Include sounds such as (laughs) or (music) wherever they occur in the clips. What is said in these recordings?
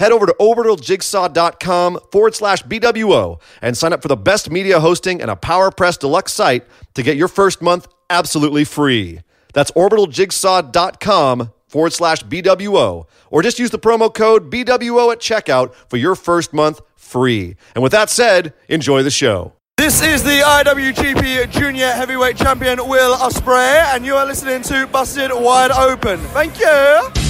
head over to orbitaljigsaw.com forward slash BWO and sign up for the best media hosting and a PowerPress Deluxe site to get your first month absolutely free. That's orbitaljigsaw.com forward slash BWO. Or just use the promo code BWO at checkout for your first month free. And with that said, enjoy the show. This is the IWGP Junior Heavyweight Champion Will Ospreay, and you are listening to Busted Wide Open. Thank you.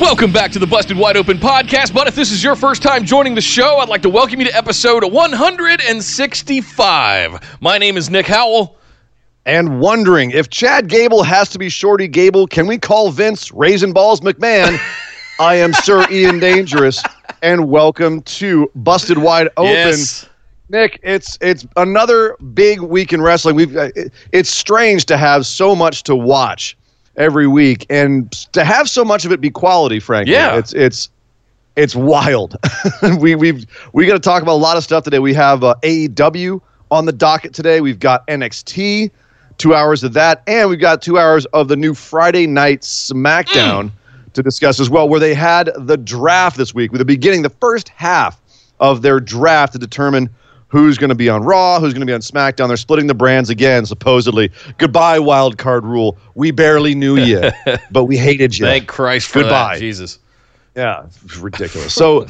Welcome back to the Busted Wide Open podcast. But if this is your first time joining the show, I'd like to welcome you to episode 165. My name is Nick Howell. and wondering if Chad Gable has to be Shorty Gable, can we call Vince Raisin Balls McMahon? (laughs) I am Sir Ian Dangerous, and welcome to Busted Wide Open. Yes. Nick, it's it's another big week in wrestling. We've uh, it's strange to have so much to watch every week, and to have so much of it be quality. Frankly, Yeah. it's it's it's wild. (laughs) we we've we got to talk about a lot of stuff today. We have uh, AEW on the docket today. We've got NXT, two hours of that, and we've got two hours of the new Friday Night SmackDown to discuss as well, where they had the draft this week. With the beginning, the first half of their draft to determine who's going to be on Raw, who's going to be on SmackDown. They're splitting the brands again, supposedly. Goodbye, wild card rule. We barely knew you, (laughs) but we hated you. Thank Christ for Goodbye. that. Jesus. Yeah, it's ridiculous. So,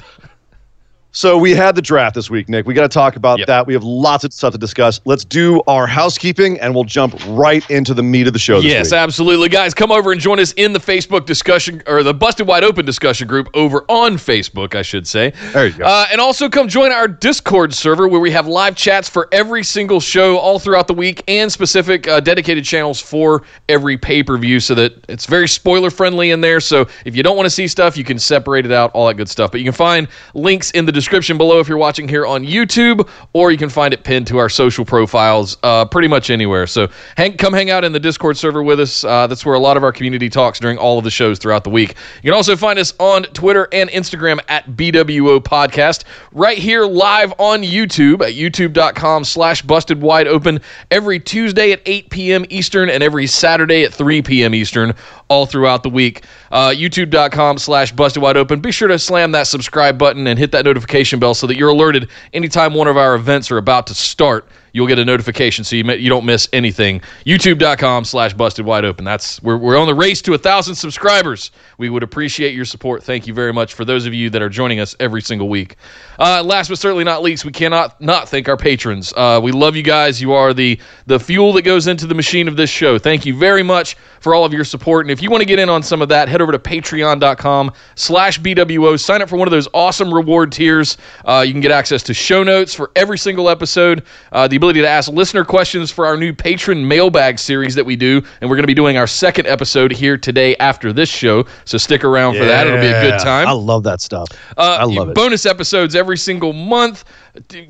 so we had the draft this week, Nick. We got to talk about Yep. that. We have lots of stuff to discuss. Let's do our housekeeping, and we'll jump right into the meat of the show. This Yes, week. absolutely. Guys, come over and join us in the Facebook discussion or the Busted Wide Open discussion group over on Facebook, I should say. There you go. Uh, and also come join our Discord server where we have live chats for every single show all throughout the week and specific uh, dedicated channels for every pay per view so that it's very spoiler friendly in there. So if you don't want to see stuff, you can separate it out, all that good stuff. But you can find links in the description below if you're watching here on YouTube, or you can find it pinned to our social profiles uh, pretty much anywhere. So hang, come hang out in the Discord server with us. Uh, that's where a lot of our community talks during all of the shows throughout the week. You can also find us on Twitter and Instagram at BWO Podcast, right here live on YouTube at youtube.com slash busted wide open every Tuesday at 8 p.m. Eastern and every Saturday at 3 p.m. Eastern all throughout the week. Uh, YouTube.com slash busted wide open. Be sure to slam that subscribe button and hit that notification bell so that you're alerted anytime one of our events are about to start. You'll get a notification so you, mi- you don't miss anything. YouTube.com slash busted wide open. That's we're, we're on the race to a thousand subscribers. We would appreciate your support. Thank you very much for those of you that are joining us every single week. Uh, last but certainly not least, we cannot not thank our patrons. Uh, we love you guys. You are the the fuel that goes into the machine of this show. Thank you very much for all of your support. And if you want to get in on some of that, head over to patreon.com slash BWO. Sign up for one of those awesome reward tiers. Uh, you can get access to show notes for every single episode, uh, the ability to ask listener questions for our new patron mailbag series that we do. And we're going to be doing our second episode here today after this show. So stick around for that. It'll be a good time. I love that stuff. Uh, I love it. Bonus episodes every single month,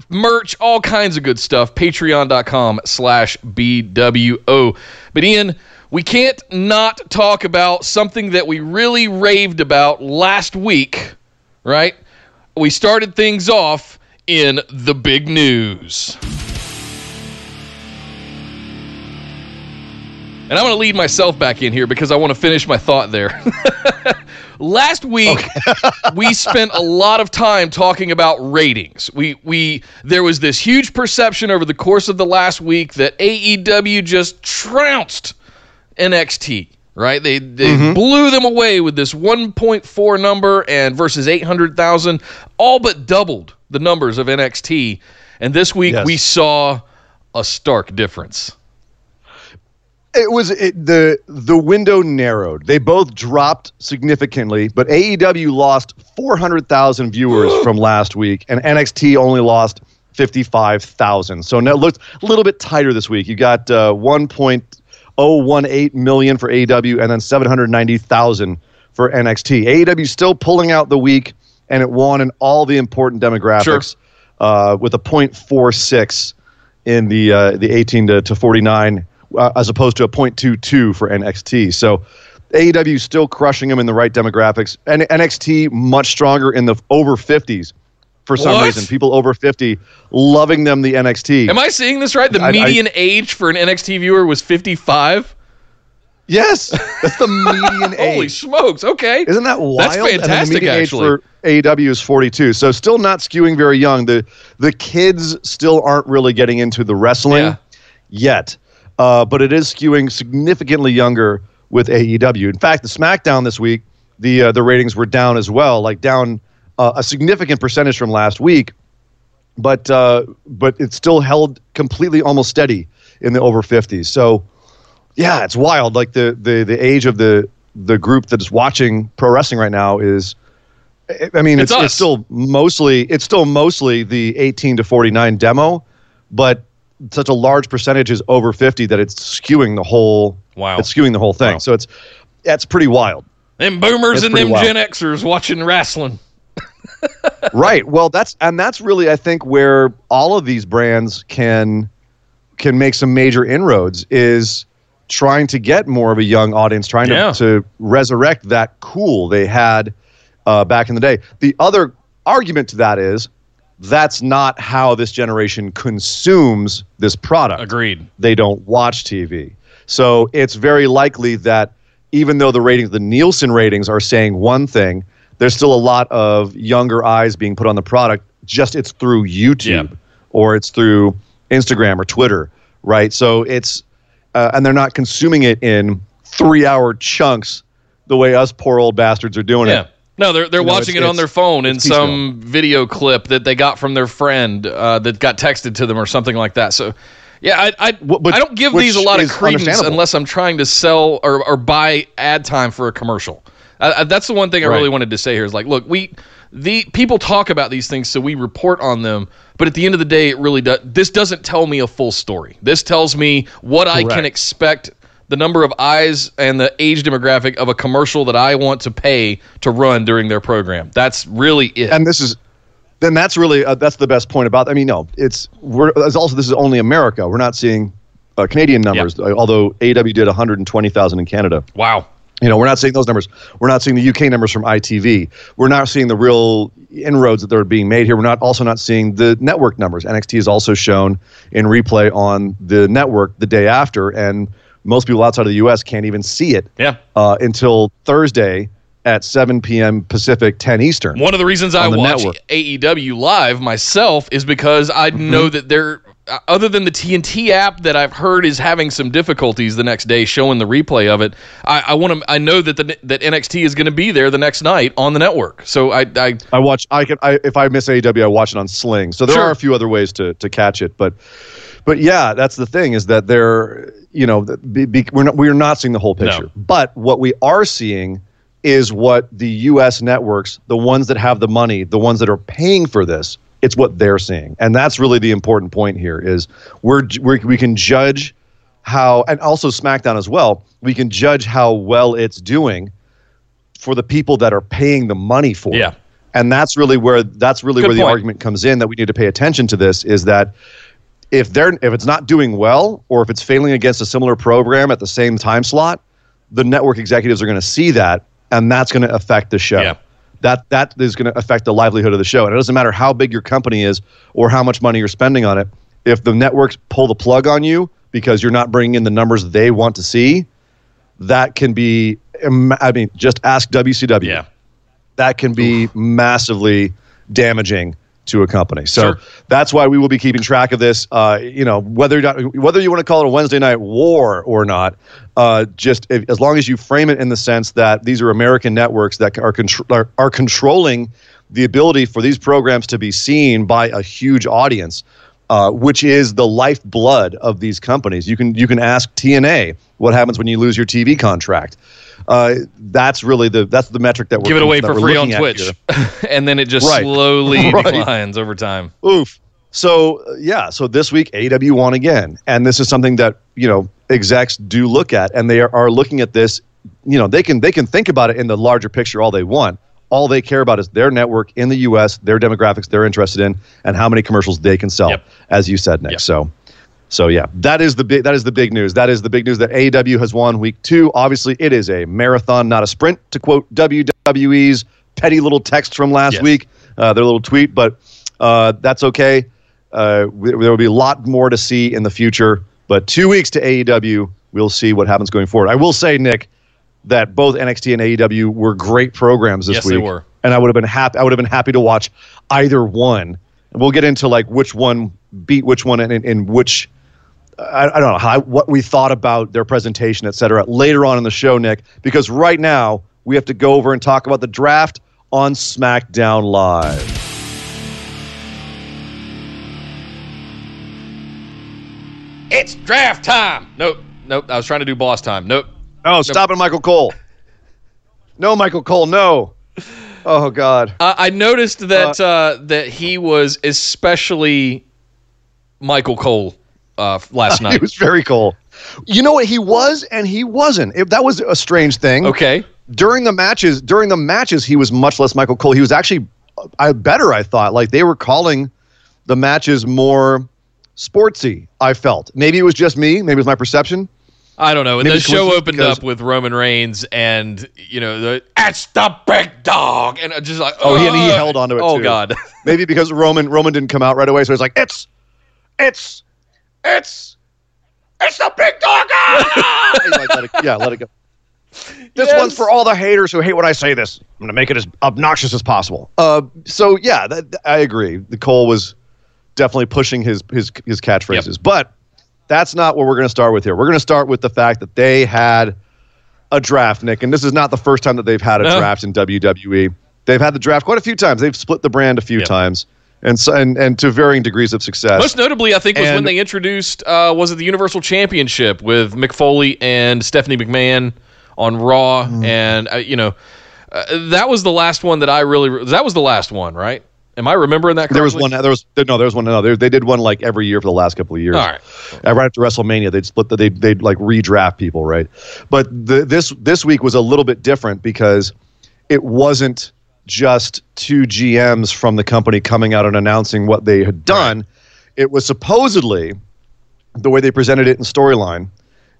merch, all kinds of good stuff. Patreon.com slash BWO. But Ian, we can't not talk about something that we really raved about last week, right? We started things off in the big news. And I'm going to lead myself back in here because I want to finish my thought there. (laughs) Last week, (laughs) we spent a lot of time talking about ratings. We we there was this huge perception over the course of the last week that AEW just trounced NXT. Right? They they mm-hmm. blew them away with this 1.4 number and versus 800,000, all but doubled the numbers of NXT. And this week Yes. we saw a stark difference. It was it, the the window narrowed. They both dropped significantly, but AEW lost 400,000 viewers from last week, and NXT only lost 55,000. So now it looked a little bit tighter this week. You got uh, 1.018 million for AEW, and then 790,000 for NXT. AEW still pulling out the week, and it won in all the important demographics Sure. uh, with a .46 in the uh, the 18 to, to 49 uh, as opposed to a .22 for NXT. So AEW is still crushing them in the right demographics, and NXT much stronger in the over 50s for some What? reason. People over 50 loving them the NXT. Am I seeing this right? The I- I- median age for an NXT viewer was 55. yes, that's the (laughs) median age. Holy smokes! Okay, Isn't that wild? That's And then the fantastic, median age for AEW is 42. So still not skewing very young. The the kids still aren't really getting into the wrestling Yeah. yet. Uh, but it is skewing significantly younger with AEW. In fact, the SmackDown this week, the uh, the ratings were down as well, like down uh, a significant percentage from last week. But uh, but it still held completely almost steady in the over 50s. So yeah, it's wild. Like the the the age of the the group that is watching pro wrestling right now is. I- I mean, It's it's, it's still mostly it's still mostly the 18 to 49 demo, but such a large percentage is over 50 that it's skewing the whole. Wow. It's skewing the whole thing. Wow. So it's that's pretty wild. them boomers That's and them wild. Gen Xers watching wrestling. (laughs) right. Well, that's and that's really I think where all of these brands can can make some major inroads is trying to get more of a young audience, trying Yeah. to, to resurrect that cool they had uh, back in the day. The other argument to that is that's not how this generation consumes this product Agreed. they don't watch TV. So it's very likely that even though the ratings, the Nielsen ratings are saying one thing, there's still a lot of younger eyes being put on the product. Just it's through YouTube Yeah. or it's through Instagram or Twitter, right? So it's, uh, and they're not consuming it in three hour chunks the way us poor old bastards are doing Yeah. it. No, they're they're You know, watching it on their phone in some video clip that they got from their friend uh, that got texted to them or something like that. So, yeah, I I, which- I don't give these a lot of credence unless I'm trying to sell or, or buy ad time for a commercial. I, I, that's the one thing I Right. really wanted to say here is like, look, we the people talk about these things, so we report on them. But at the end of the day, it really does. This doesn't tell me a full story. This tells me what I can expect the number of eyes and the age demographic of a commercial that I want to pay to run during their program. That's really it. and this is then that's really uh, that's the best point about i mean no it's we're it's also this is only america. We're not seeing uh, canadian numbers uh, although aw did 120000 in canada. Wow. you know we're not seeing those numbers. We're not seeing the uk numbers from itv we're not seeing the real inroads that they're being made here. We're not also not seeing the network numbers. Nxt is also shown in replay on the network the day after and most people outside of the us can't even see it Yeah. uh, until thursday at 7 p.m pacific 10 eastern One of the reasons I the watch network. AEW live myself is because I Mm-hmm. know that they're uh, other than the TNT app that I've heard is having some difficulties the next day showing the replay of it. I, I want to. I know that the that NXT is going to be there the next night on the network. So I, I I watch. I can. I, if I miss AEW, I watch it on Sling. So there Sure. are a few other ways to to catch it, but but yeah, that's the thing is that they're you know be, be, we're not we're not seeing the whole picture. No. But what we are seeing is what the U.S. networks, the ones that have the money, the ones that are paying for this, it's what they're seeing, and that's really the important point here. Is we're, we're we can judge how, and also SmackDown as well. We can judge how well it's doing for the people that are paying the money for Yeah. it. And that's really where that's really Good where the point. argument comes in that we need to pay attention to this is that if they're if it's not doing well or if it's failing against a similar program at the same time slot, the network executives are going to see that and that's going to affect the show. Yeah. That that is going to affect the livelihood of the show. And it doesn't matter how big your company is or how much money you're spending on it. If the networks pull the plug on you because you're not bringing in the numbers they want to see, that can be I mean just ask WCW yeah. that can be massively damaging to a company. So Sure. that's why we will be keeping track of this. Uh, you know, whether not, whether you want to call it a Wednesday night war or not, uh, just if, as long as you frame it in the sense that these are American networks that are, contr- are are controlling the ability for these programs to be seen by a huge audience. Uh, which is the lifeblood of these companies. You can you can ask TNA what happens when you lose your TV contract. Uh, that's really the that's the metric that we're Give it away for free on Twitch, (laughs) and then it just Right. slowly (laughs) Right. declines over time. Oof. So uh, yeah, so this week AW won again, and this is something that you know execs do look at, and they are, are looking at this. You know, they can they can think about it in the larger picture all they want. All they care about is their network in the U.S., their demographics they're interested in, and how many commercials they can sell. Yep. As you said, Nick. Yep. So, so yeah, that is the big that is the big news. That is the big news that AEW has won week two. Obviously, it is a marathon, not a sprint. To quote WWE's petty little text from last Yes. week, uh, their little tweet, but uh, that's okay. Uh, there will be a lot more to see in the future, but two weeks to AEW, we'll see what happens going forward. I will say, Nick, that both NXT and AEW were great programs this Yes, they week, were. and I would have been happy. I would have been happy to watch either one. And we'll get into like which one beat which one and, and, and which. I, I don't know how what we thought about their presentation, et cetera, later on in the show, Nick. Because right now we have to go over and talk about the draft on SmackDown Live. It's draft time. Nope, nope. I was trying to do boss time. Nope. Oh, stop it, Michael Cole. No, Michael Cole, no. Oh God. Uh, I noticed that uh, that he was especially Michael Cole uh, last (laughs) night. He was very cool. You know what? He was and he wasn't. If that was a strange thing. Okay. During the matches, during the matches, he was much less Michael Cole. He was actually uh, I better. I thought like they were calling the matches more sportsy. I felt maybe it was just me. Maybe it was my perception. I don't know. And Maybe the show opened because- up with Roman Reigns and you know the it's the big dog and just like Oh, he, and he held onto it. Oh too. God. (laughs) Maybe because Roman Roman didn't come out right away, so he's like, it's, it's, it's, it's the big dog. Ah! (laughs) Like, let it, yeah, let it go. This Yes. one's for all the haters who hate when I say this. I'm going to make it as obnoxious as possible. Uh, so yeah, that, I agree. The Cole was definitely pushing his his his catchphrases, Yep. but that's not what we're going to start with here. We're going to start with the fact that they had a draft, Nick, and this is not the first time that they've had a No. draft in WWE. They've had the draft quite a few times. They've split the brand a few Yep. times, and so and, and to varying degrees of success. Most notably, I think, was when they introduced uh, was it the Universal Championship with Mick Foley and Stephanie McMahon on Raw, Mm. and uh, you know uh, that was the last one that I really that was the last one, right? Am I remembering that? Correctly? there was one. There was no. There was one. No, they, did one like every year for the last couple of years. All right. Uh, right after WrestleMania, they'd split the they they'd like redraft people, right? But the, this this week was a little bit different because it wasn't just two GMs from the company coming out and announcing what they had done. It was supposedly the way they presented it in storyline.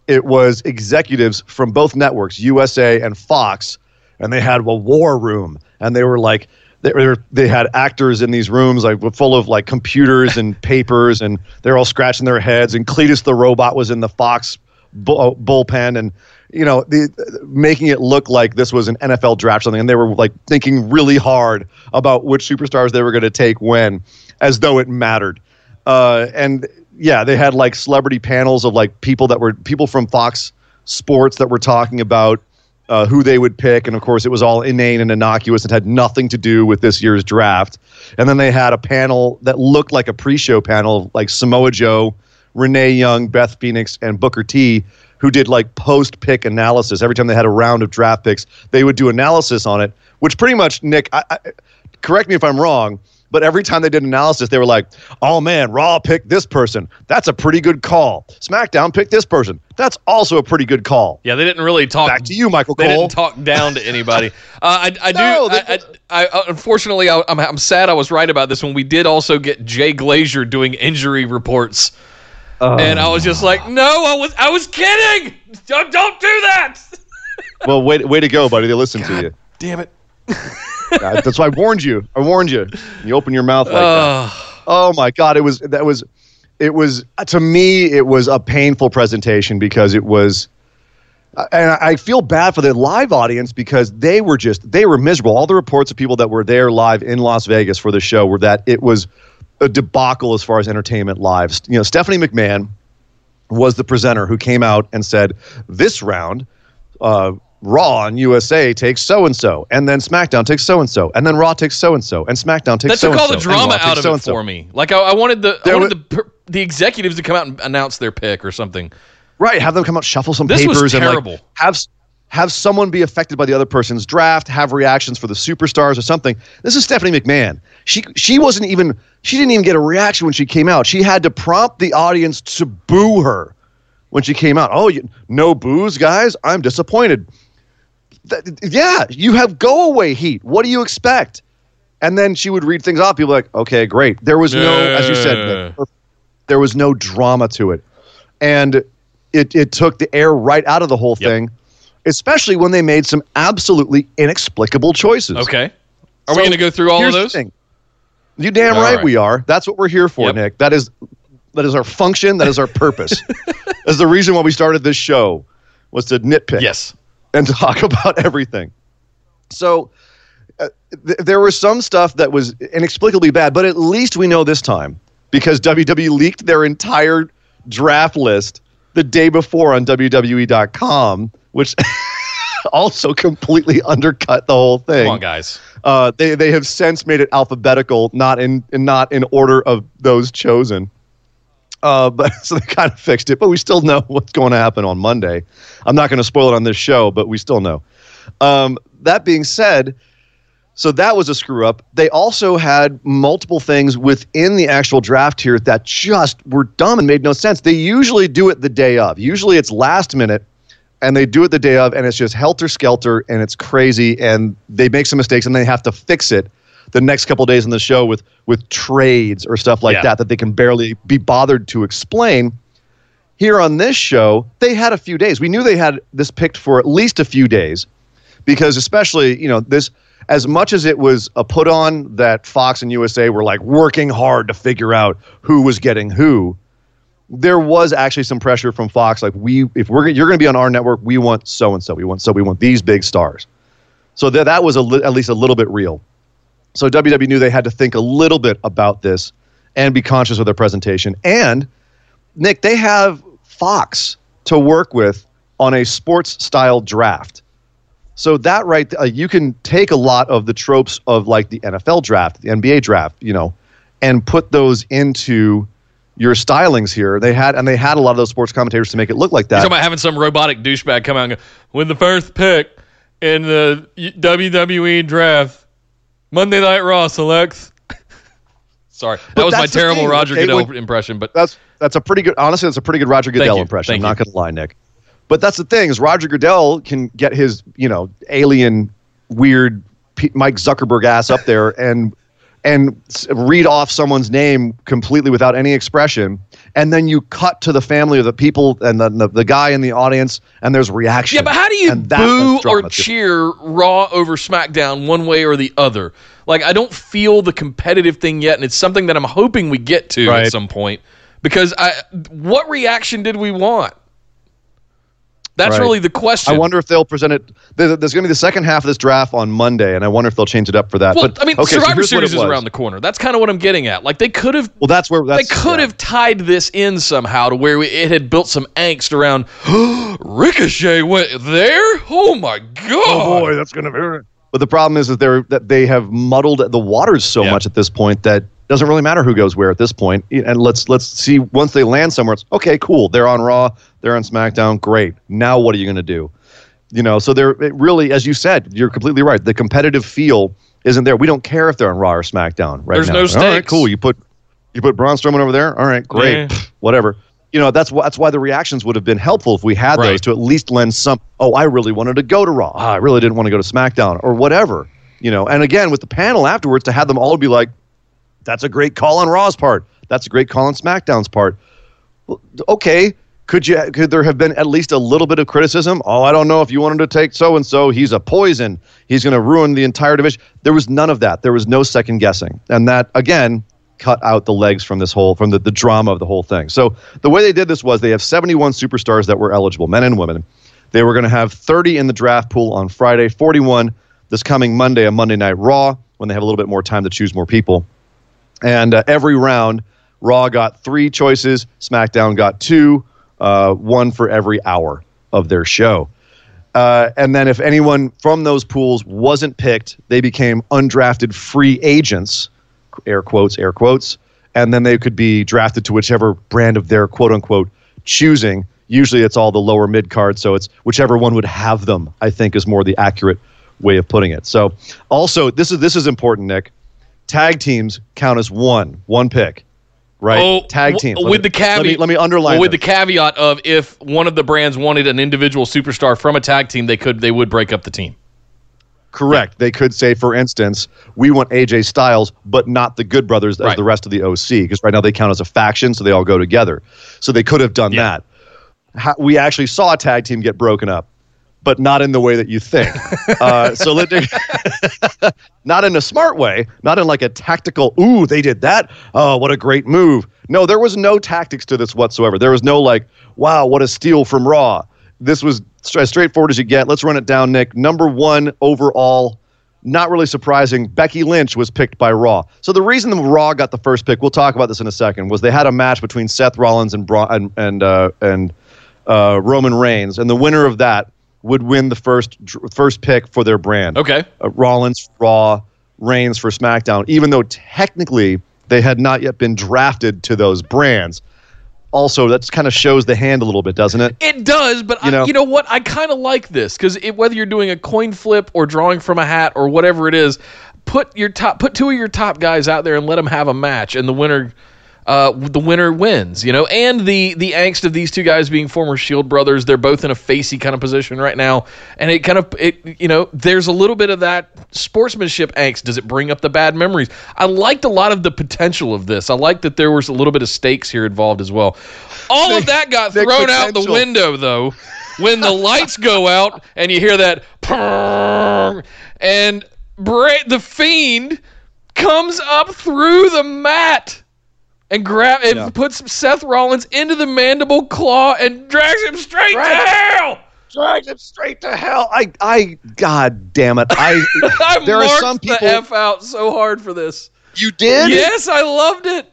It was executives from both networks, USA and Fox, and they had a war room, and they were like. They, were, they had actors in these rooms like full of like computers and (laughs) papers and they're all scratching their heads and Cleatus the robot was in the Fox bull, bullpen and you know the making it look like this was an NFL draft something and they were like thinking really hard about which superstars they were going to take when as though it mattered. Uh, and yeah they had like celebrity panels of like people that were people from Fox Sports that were talking about uh, who they would pick. And of course, it was all inane and innocuous and had nothing to do with this year's draft. And then they had a panel that looked like a pre show panel, like Samoa Joe, Renee Young, Beth Phoenix, and Booker T, who did like post pick analysis. Every time they had a round of draft picks, they would do analysis on it, which pretty much, Nick, I, I, correct me if I'm wrong. But every time they did analysis, they were like, "Oh man, Raw picked this person. That's a pretty good call. SmackDown picked this person. That's also a pretty good call." Yeah, they didn't really talk. Back to you, Michael Cole. They Cole. didn't talk down to anybody. (laughs) Uh, I, I No, do. they- I, I, I, unfortunately, I, I'm, I'm sad I was right about this one. We did also get Jay Glazer doing injury reports, and I was just like, "No, I was, I was kidding. Don't, don't do that." Well, way, way to go, buddy. They listened to you. Damn it. (laughs) That's why I warned you. I warned you. You open your mouth like that. Oh my God! It was that was, it was to me. It was a painful presentation because it was, and I feel bad for the live audience because they were just they were miserable. All the reports of people that were there live in Las Vegas for the show were that it was a debacle as far as entertainment live. You know, Stephanie McMahon was the presenter who came out and said this round uh, Raw and USA takes so and so, and then SmackDown takes so and so, and then Raw takes so and so, and SmackDown takes so and so. That took all the drama out of it for me. Like I, I wanted the I wanted the the executives to come out and announce their pick or something. Right, have them come out, shuffle some This was papers, and like have have someone be affected by the other person's draft, have reactions for the superstars or something. This is Stephanie McMahon. She she wasn't even she didn't even get a reaction when she came out. She had to prompt the audience to boo her when she came out. Oh, you, no boos, guys. I'm disappointed. Th- yeah, you have go away heat. What do you expect? And then she would read things off. People were like, okay, great. There was no, as you said, there was no drama to it, and it it took the air right out of the whole Yep. thing, especially when they made some absolutely inexplicable choices. Okay. Are So, we going to go through all of those? You damn right, right. we are. That's what we're here for, Yep. Nick. That is that is our function. That is our purpose. (laughs) That's the reason why we started this show was to nitpick Yes. And (laughs) talk about everything. So uh, th- there was some stuff that was inexplicably bad, but at least we know this time because WWE leaked their entire draft list the day before on WWE.com, which (laughs) also completely undercut the whole thing. Come on, guys. Uh, they they have since made it alphabetical, not in, in not in order of those chosen. Uh, but (laughs) so they kind of fixed it, but we still know what's going to happen on Monday. I'm not going to spoil it on this show, but we still know. Um, that being said, so that was a screw up. They also had multiple things within the actual draft here that just were dumb and made no sense. They usually do it the day of. Usually it's last minute and they do it the day of and it's just helter skelter and it's crazy and they make some mistakes and they have to fix it the next couple days in the show with with trades or stuff like Yeah. that that they can barely be bothered to explain here on this show they had a few days we knew they had this picked for at least a few days because especially you know this as much as it was a put on that fox and usa were like working hard to figure out who was getting who there was actually some pressure from Fox. Like we, if we're you're going to be on our network, we want so and so. We want so we want these big stars. So that that was a at least a little bit real. So WWE knew they had to think a little bit about this and be conscious of their presentation. And Nick, they have Fox to work with on a sports style draft. So that right, uh, you can take a lot of the tropes of like the NFL draft, the NBA draft, you know, and put those into your stylings here. They had and they had a lot of those sports commentators to make it look like You're that. talking about having some robotic douchebag come out and go, with the first pick in the WWE draft, Monday Night Raw selects. (laughs) Sorry, that But was my terrible thing, Roger okay, Goodell when- impression, but That's that's a pretty good. Honestly, that's a pretty good Roger Goodell you. impression. I'm not going to lie, Nick. But that's the thing is Roger Goodell can get his you know alien weird P- Mike Zuckerberg ass up there and and read off someone's name completely without any expression, and then you cut to the family of the people and the the, the guy in the audience, and there's reaction. Yeah, but how do you And that boo or drama to it. cheer Raw over SmackDown one way or the other? Like, I don't feel the competitive thing yet, and it's something that I'm hoping we get to at some point. Because I, what reaction did we want? That's Right. really the question. I wonder if they'll present it. There's going to be the second half of this draft on Monday, and I wonder if they'll change it up for that. Well, but I mean, okay, Survivor what Series is around the corner. That's kind of what I'm getting at. Like, they could have Well, that's where that's, they could yeah. have tied this in somehow to where we, it had built some angst around (gasps) Ricochet went there. Oh my oh god! Oh boy, that's gonna be. But the problem is that they're that they have muddled the waters so Yeah. much at this point that doesn't really matter who goes where at this point. And let's let's see once they land somewhere. It's okay, cool. They're on Raw. They're on SmackDown. Great. Now what are you gonna do? You know, so they're it really, as you said, you're completely right. The competitive feel isn't there. We don't care if they're on Raw or SmackDown right There's now. no All right, stakes. cool. You put you put Braun Strowman over there. All right, great. Yeah. Whatever. You know, that's why that's why the reactions would have been helpful if we had Right. those to at least lend some. Oh, I really wanted to go to Raw. Ah, I really didn't want to go to SmackDown or whatever. You know, and again with the panel afterwards to have them all be like, "That's a great call on Raw's part. That's a great call on SmackDown's part." Okay, could you could there have been at least a little bit of criticism? Oh, I don't know if you wanted to take so and so. He's a poison. He's going to ruin the entire division. There was none of that. There was no second guessing, and that again cut out the legs from this whole from the, the drama of the whole thing. So the way they did this was they have 71 superstars that were eligible, men and women. They were going to have 30 in the draft pool on Friday, 41 this coming Monday, a Monday Night Raw, when they have a little bit more time to choose more people. And uh, every round, Raw got three choices, SmackDown got two, uh, one for every hour of their show. Uh, and then if anyone from those pools wasn't picked, they became undrafted free agents, air quotes, air quotes, and then they could be drafted to whichever brand of their quote unquote choosing. Usually it's all the lower mid cards, so it's whichever one would have them, I think is more the accurate way of putting it. So also this is this is important, Nick. Tag teams count as one, one pick. Right? Oh, Tag w- with me- the caveat. Let me, let me underline with this. the caveat of if one of the brands wanted an individual superstar from a tag team, they could they would break up the team. Correct. They could say, for instance, we want AJ Styles, but not the Good Brothers as Right. the rest of the OC, because right now they count as a faction, so they all go together. So they could have done Yeah. that. How, we actually saw a tag team get broken up, but not in the way that you think. (laughs) uh, so let (laughs) not in a smart way, not in like a tactical. Ooh, they did that. Oh, what a great move. No, there was no tactics to this whatsoever. There was no like, wow, what a steal from Raw. This was as straightforward as you get. Let's run it down, Nick. Number one overall. Not really surprising. Becky Lynch was picked by Raw. So the reason the Raw got the first pick, we'll talk about this in a second, was they had a match between Seth Rollins and Bra- and and uh, and uh, Roman Reigns, and the winner of that would win the first first pick for their brand. Okay. Uh, Rollins Raw, Reigns for SmackDown, even though technically they had not yet been drafted to those brands. Also, that kind of shows the hand a little bit, doesn't it? It does, but You I, know? you know what? I kind of like this because whether you're doing a coin flip or drawing from a hat or whatever it is, put your top, put two of your top guys out there and let them have a match, and the winner, uh, the winner wins. You know, and the the angst of these two guys being former Shield brothers, they're both in a facey kind of position right now, and it kind of it, you know, there's a little bit of that sportsmanship angst. Does it bring up the bad memories? I liked a lot of the potential of this. I like that there was a little bit of stakes here involved as well. All of that got thrown out the window though when the lights go out and you hear that and the fiend comes up through the mat and grab and Yeah. puts Seth Rollins into the mandible claw and drags him straight to hell. Drags him straight to hell. I, I, God damn it! I, (laughs) I (laughs) there are some people. the f out so hard for this. you did? Yes, I loved it.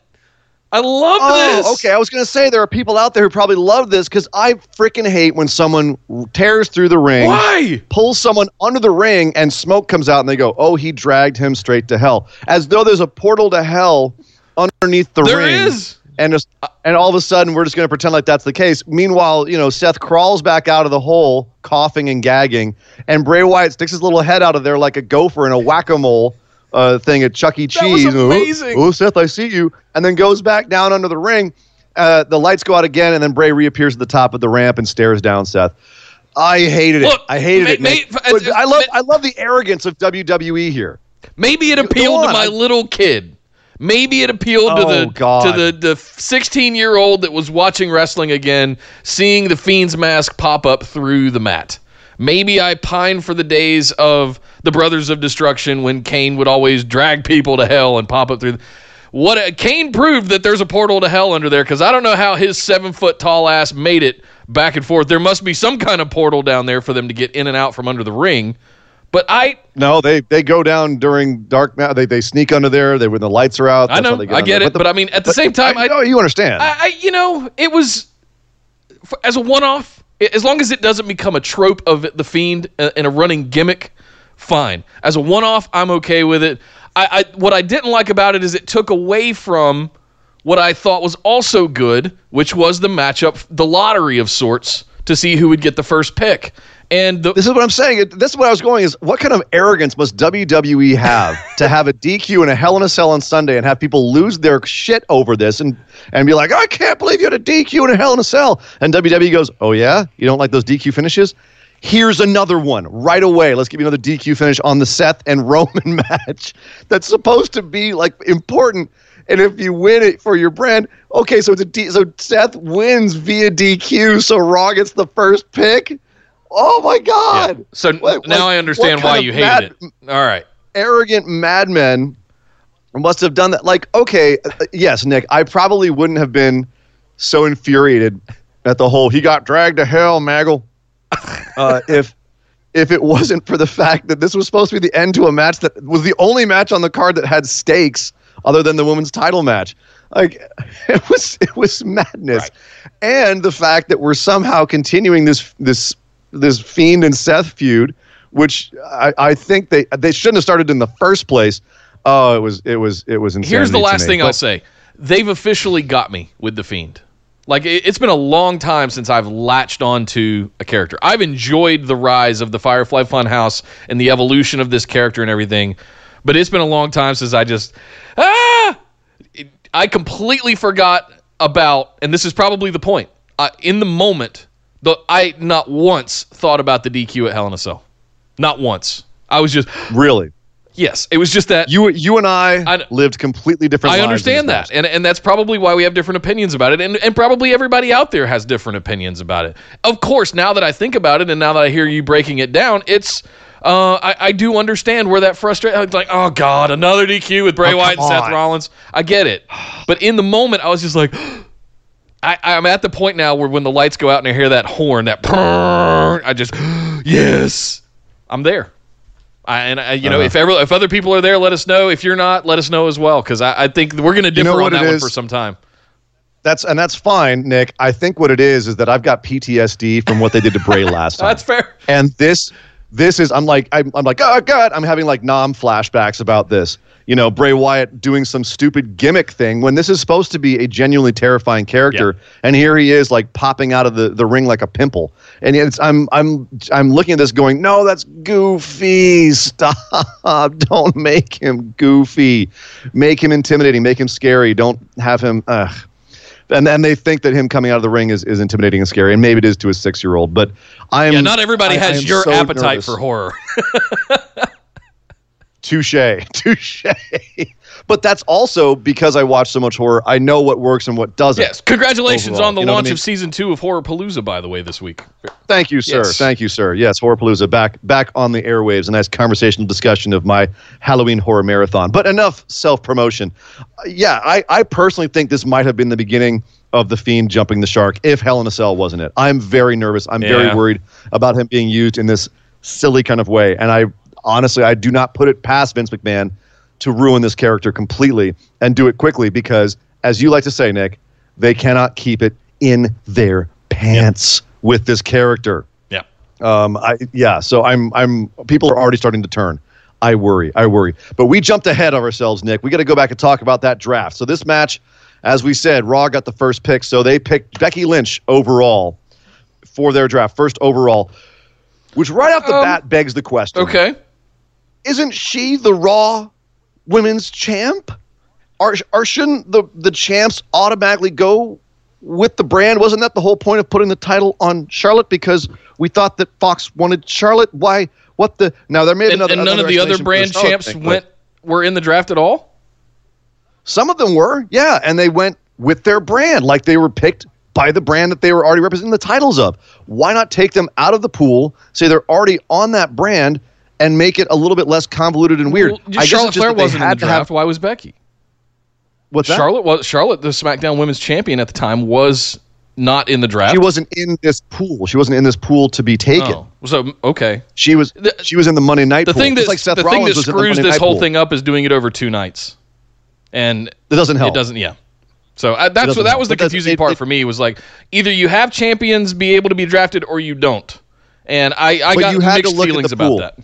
I loved Oh, this. okay. I was going to say there are people out there who probably love this because I freaking hate when someone tears through the ring, Why? pulls someone under the ring, and smoke comes out, and they go, "Oh, he dragged him straight to hell," as though there's a portal to hell underneath the There ring. is. And just, and all of a sudden, we're just going to pretend like that's the case. Meanwhile, you know, Seth crawls back out of the hole, coughing and gagging, and Bray Wyatt sticks his little head out of there like a gopher in a whack a mole uh, thing at Chuck E. That was Cheese. Oh, amazing. Oh, Seth, I see you. And then goes back down under the ring. Uh, the lights go out again, and then Bray reappears at the top of the ramp and stares down Seth. I hated it. Look, I hated ma- it. Uh, I love. I love the arrogance of WWE here. Maybe it appealed to my little kid. Maybe it appealed to Oh, the God. to the the 16 year old that was watching wrestling again, seeing the fiend's mask pop up through the mat. Maybe I pine for the days of the Brothers of Destruction when Kane would always drag people to hell and pop up through. What a, Kane proved that there's a portal to hell under there because I don't know how his seven foot tall ass made it back and forth. There must be some kind of portal down there for them to get in and out from under the ring. But I No, they they go down during dark. ma- They they sneak under there. They when the lights are out. I know, I get it, the- but I mean, at the same time, I, know you understand. I, I, you know, it was f- as a one-off. As long as it doesn't become a trope of the fiend uh, and a running gimmick, fine. As a one-off, I'm okay with it. I, I what I didn't like about it is it took away from what I thought was also good, which was the matchup, the lottery of sorts, to see who would get the first pick. And the, This is what I'm saying. This is what I was going is what kind of arrogance must WWE have (laughs) to have a DQ and a Hell in a Cell on Sunday and have people lose their shit over this and and be like, I can't believe you had a DQ and a Hell in a Cell. And WWE goes, Oh yeah, you don't like those DQ finishes? Here's another one right away. Let's give you another DQ finish on the Seth and Roman (laughs) match that's supposed to be like important. And if you win it for your brand, okay, so it's a D, so Seth wins via DQ, so Raw gets the first pick. Oh my God! so What- now like, I understand why you of hated mad- it. All right. Arrogant madmen must have done that. Like, okay, uh, yes, Nick, I probably wouldn't have been so infuriated at the whole "he got dragged to hell" Maggle (laughs) uh, if if it wasn't for the fact that this was supposed to be the end to a match that was the only match on the card that had stakes other than the women's title match. Like (laughs) it was it was madness. Right. And the fact that we're somehow continuing this this this Fiend and Seth feud, which I, I think they they shouldn't have started in the first place. Oh, it was it was it was insanity. Here's the last thing I'll say. They've officially got me with the Fiend. Like it, it's been a long time since I've latched onto a character. I've enjoyed the rise of the Firefly Funhouse and the evolution of this character and everything, but it's been a long time since I just ah. It- I completely forgot about, and this is probably the point. Uh, in the moment, the I not once thought about the DQ at Hell in a Cell. Not once. I was just Really, yes. It was just that you you and I, I- lived completely different. I understand that, and and that's probably why we have different opinions about it, and and probably everybody out there has different opinions about it. Of course, now that I think about it, and now that I hear you breaking it down, it's. Uh, I, I do understand where that frustration. Like, oh god, another DQ with Bray Oh, Wyatt and Seth on. Rollins. I get it, but in the moment, I was just like, I, I'm at the point now where when the lights go out and I hear that horn, that I just, (gasps) yes, I'm there. I, and I, you know, Uh-huh. if ever if other people are there, let us know. If you're not, let us know as well, because I, I think we're going to differ know on that one for some time. That's and that's fine, Nick. I think what it is is that I've got PTSD from what they did to Bray (laughs) last time. That's fair. And this this is I'm like I'm, I'm like oh god I'm having like nom flashbacks about this. You know Bray Wyatt doing some stupid gimmick thing when this is supposed to be a genuinely terrifying character, and here he is like popping out of the, the ring like a pimple. And it's I'm I'm I'm looking at this going no that's goofy stop (laughs) don't make him goofy, make him intimidating, make him scary. Don't have him. Ugh and then they think that him coming out of the ring is, is intimidating and scary, and maybe it is to a six year old. But I'm Yeah, not everybody I- I has am your so appetite nervous. for horror. (laughs) Touche, (laughs) touche. but that's also because I watch so much horror. I know what works and what doesn't. yes, congratulations Overall, on the you know what I launch mean? of season two of Horror Palooza, by the way, this week. Thank you, sir. Yes. Thank you, sir. Yes, Horrorpalooza back back on the airwaves. A nice conversational discussion of my Halloween horror marathon. But enough self promotion. yeah, I, I personally think this might have been the beginning of the Fiend jumping the shark if Hell in a Cell wasn't it. I'm very nervous. I'm Yeah. very worried about him being used in this silly kind of way. And I honestly, I do not put it past Vince McMahon to ruin this character completely and do it quickly because, as you like to say, Nick, they cannot keep it in their pants with this character. Yeah. Um, I yeah. So I'm I'm people are already starting to turn. I worry. I worry. But we jumped ahead of ourselves, Nick. We got to go back and talk about that draft. So this match, as we said, Raw got the first pick. So they picked Becky Lynch overall for their draft, first overall, which right off the Um, bat begs the question: Okay. Isn't she the Raw Women's Champ? Or, or shouldn't the the champs automatically go with the brand? Wasn't that the whole point of putting the title on Charlotte? Because we thought that Fox wanted Charlotte. Why? What the? Now there may have And, been and none of the other brand Charlotte champs thing, went were in the draft at all. Some of them were, yeah, and they went with their brand, like they were picked by the brand that they were already representing the titles of. Why not take them out of the pool, say they're already on that brand, and make it a little bit less convoluted and weird? Well, I guess it's Charlotte Flair wasn't in the draft. have- Why was Becky? What's that? Charlotte was Charlotte, the SmackDown Women's Champion at the time, was not in the draft. She wasn't in this pool. She wasn't in this pool to be taken. Oh, so okay. She was. The- she was in the Monday night The pool. thing that like Seth the Rollins thing that was in the screws this night whole pool. thing up is doing it over two nights, and it doesn't help. it doesn't. Yeah. So I, uh, that's what that was the confusing it- part it- for me was like either you have champions be able to be drafted or you don't, and I I got you had to mixed feelings about that.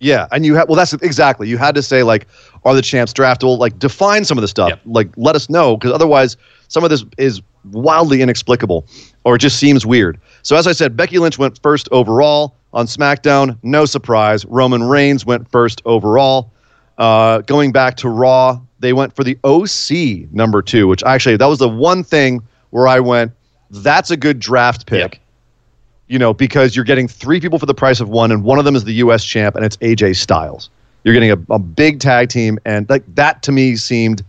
Yeah, and you had well, that's exactly. You had to say like, are the champs draftable? Like, define some of the stuff. Yep. Like, let us know because otherwise, some of this is wildly inexplicable, or it just seems weird. So, as I said, Becky Lynch went first overall on SmackDown. No surprise. Roman Reigns went first overall. Uh, going back to Raw, they went for the OC number two, which actually that was the one thing where I went, that's a good draft pick Yep. You know, because you're getting three people for the price of one, and one of them is the U.S. champ, and it's AJ Styles. You're getting a, a big tag team, and like that to me seemed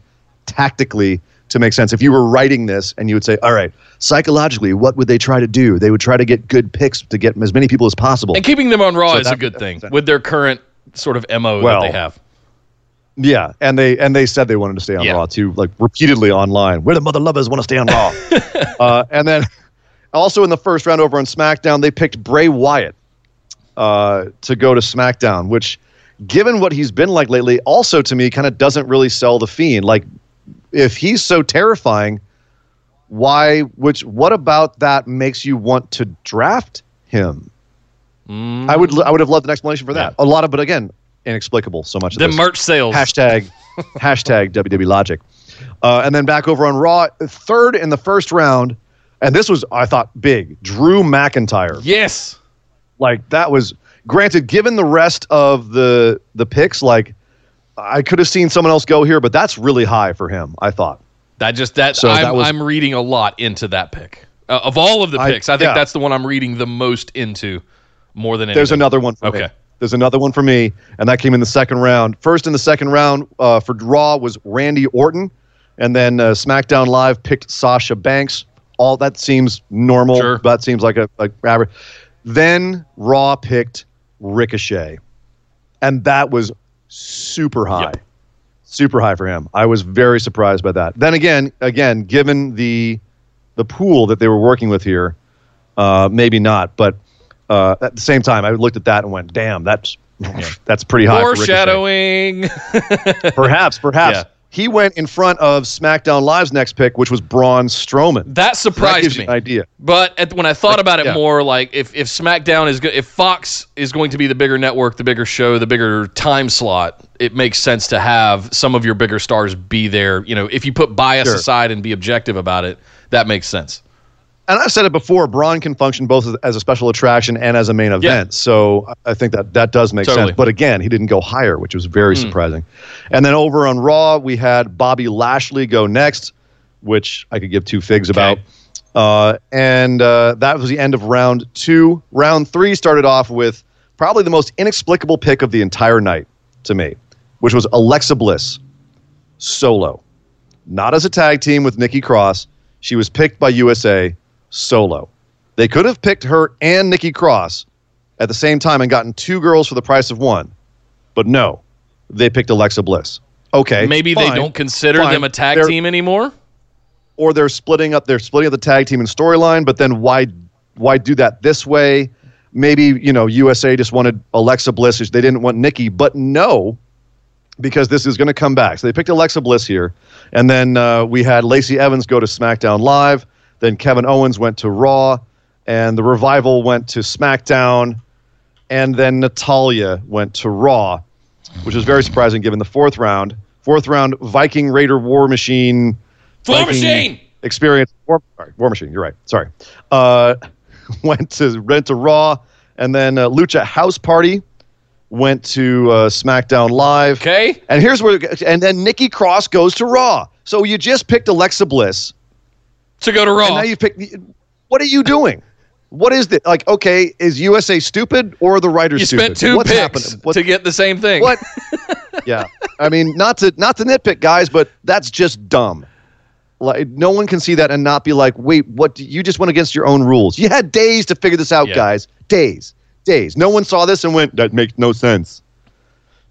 tactically to make sense. If you were writing this and you would say, all right, psychologically, what would they try to do? They would try to get good picks to get as many people as possible. And keeping them on Raw So is a good thing with their current sort of mo Well, that they have. Yeah, and they and they said they wanted to stay on Yeah. Raw too, like repeatedly online. Where the mother lovers want to stay on Raw. (laughs) uh, and then also in the first round over on SmackDown, they picked Bray Wyatt uh, to go to SmackDown, which, given what he's been like lately, also to me kind of doesn't really sell the Fiend. Like, if he's so terrifying, why? Which? What about that makes you want to draft him? I would I would have loved an explanation for that. A lot of, but again, inexplicable. So much. of The merch sales. Hashtag (laughs) hashtag WWE Logic. Uh, and then back over on Raw, third in the first round, and this was I thought big. Drew McIntyre. Yes. Like that was granted. Given the rest of the the picks, like I could have seen someone else go here, but that's really high for him. I thought. That just that, So I'm, that was- I'm reading a lot into that pick. Uh, of all of the picks, I, think yeah. that's the one I'm reading the most into more than anything. There's another one for me. Okay. There's another one for me, and that came in the second round. First in the second round uh, for Raw was Randy Orton, and then uh, SmackDown Live picked Sasha Banks. All that seems normal. Sure. That seems like a, a average. Then Raw picked Ricochet, and that was super high, Yep. super high for him. I was very surprised by that. Then again, again, given the the pool that they were working with here, uh, maybe not. But uh, at the same time, I looked at that and went, "Damn, that's that's pretty high." for Foreshadowing. (laughs) Perhaps, perhaps Yeah. He went in front of SmackDown Live's next pick, which was Braun Strowman. that that surprised gives me. you an idea. But at, when I thought about it yeah. more, like if, if SmackDown is go- if Fox is going to be the bigger network, the bigger show, the bigger time slot, it makes sense to have some of your bigger stars be there. You know, if you put bias Sure. aside and be objective about it, that makes sense. And I've said it before. Braun can function both as- as a special attraction and as a main event. So I- think that that does make Totally. Sense. But again, he didn't go higher, which was very surprising. And then over on Raw, we had Bobby Lashley go next, which I could give two figs about. Uh, and uh, that was the end of round two. Round three started off with probably the most inexplicable pick of the entire night to me, which was Alexa Bliss solo, not as a tag team with Nikki Cross. She was picked by USA solo. They could have picked her and Nikki Cross at the same time and gotten two girls for the price of one, but no, they picked Alexa Bliss. Okay, Maybe they don't consider fine. them a tag They're- team anymore. or they're splitting up they're splitting up the tag team and storyline but then why why do that this way maybe you know usa just wanted alexa bliss they didn't want nikki but no because this is going to come back so they picked alexa bliss here and then uh, we had lacey evans go to smackdown live then kevin owens went to raw and the revival went to smackdown and then natalya went to raw which was very surprising given the fourth round fourth round viking raider war machine War Viking Machine! experience. War, sorry, War Machine. You're right. Sorry. Uh, (laughs) went to went to Raw, and then uh, Lucha House Party went to uh, SmackDown Live. Okay. And here's where, and then Nikki Cross goes to Raw. So you just picked Alexa Bliss, To go to Raw. and now you picked. What are you doing? What is this? Like, okay, is USA stupid or are the writers you stupid? spent two What's picks happening? What- to get the same thing. what? (laughs) yeah, I mean, not to not to nitpick, guys, but that's just dumb. Like, no one can see that and not be like, "Wait, what? You just went against your own rules. You had days to figure this out, Yeah. guys. Days, days. No one saw this and went, that makes no sense.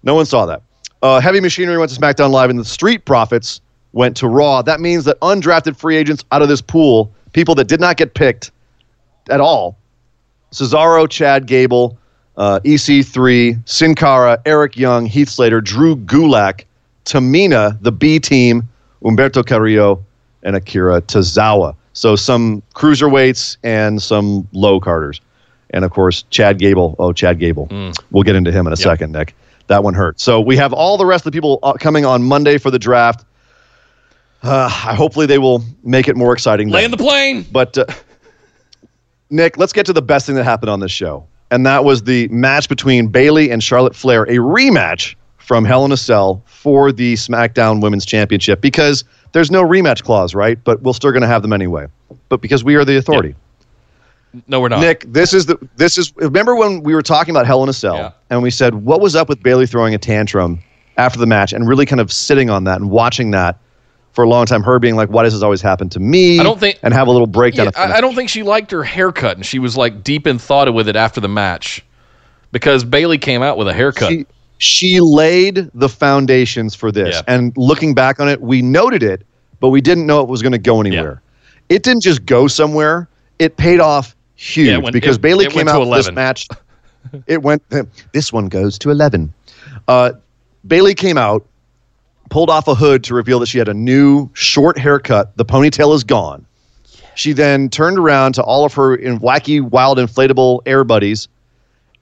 No one saw that. Uh, Heavy Machinery went to SmackDown Live, and the Street Profits went to Raw. That means that undrafted free agents out of this pool, people that did not get picked at all, Cesaro, Chad Gable, uh, EC3, Sin Cara, Eric Young, Heath Slater, Drew Gulak, Tamina, the B team, Humberto Carrillo, and Akira Tozawa. So some cruiserweights and some low carders. And of course, Chad Gable. Oh, Chad Gable. We'll get into him in a second, Nick. That one hurt. So we have all the rest of the people uh, coming on Monday for the draft. Uh, hopefully, they will make it more exciting. then. The plane. But uh, (laughs) Nick, let's get to the best thing that happened on this show, and that was the match between Bayley and Charlotte Flair, a rematch from Hell in a Cell for the SmackDown Women's Championship. Because there's no rematch clause, right? But we're still going to have them anyway. But because we are the authority. No, we're not. Nick, this is the this is remember when we were talking about Hell in a Cell Yeah. and we said what was up with Bayley throwing a tantrum after the match and really kind of sitting on that and watching that for a long time. Her being like, "Why does this always happen to me?" I don't think- and have a little breakdown. Yeah, of I, I don't think she liked her haircut, and she was like deep in thought with it after the match, because Bayley came out with a haircut. she, she laid the foundations for this. Yeah. And looking back on it, we noted it, but we didn't know it was going to go anywhere. It didn't just go somewhere; it paid off huge Yeah, went- because it- Bayley it came out with this match. it went. (laughs) This one goes to eleven. Uh, Bayley came out, pulled off a hood to reveal that she had a new short haircut. The ponytail is gone. She then turned around to all of her in wacky, wild, inflatable air buddies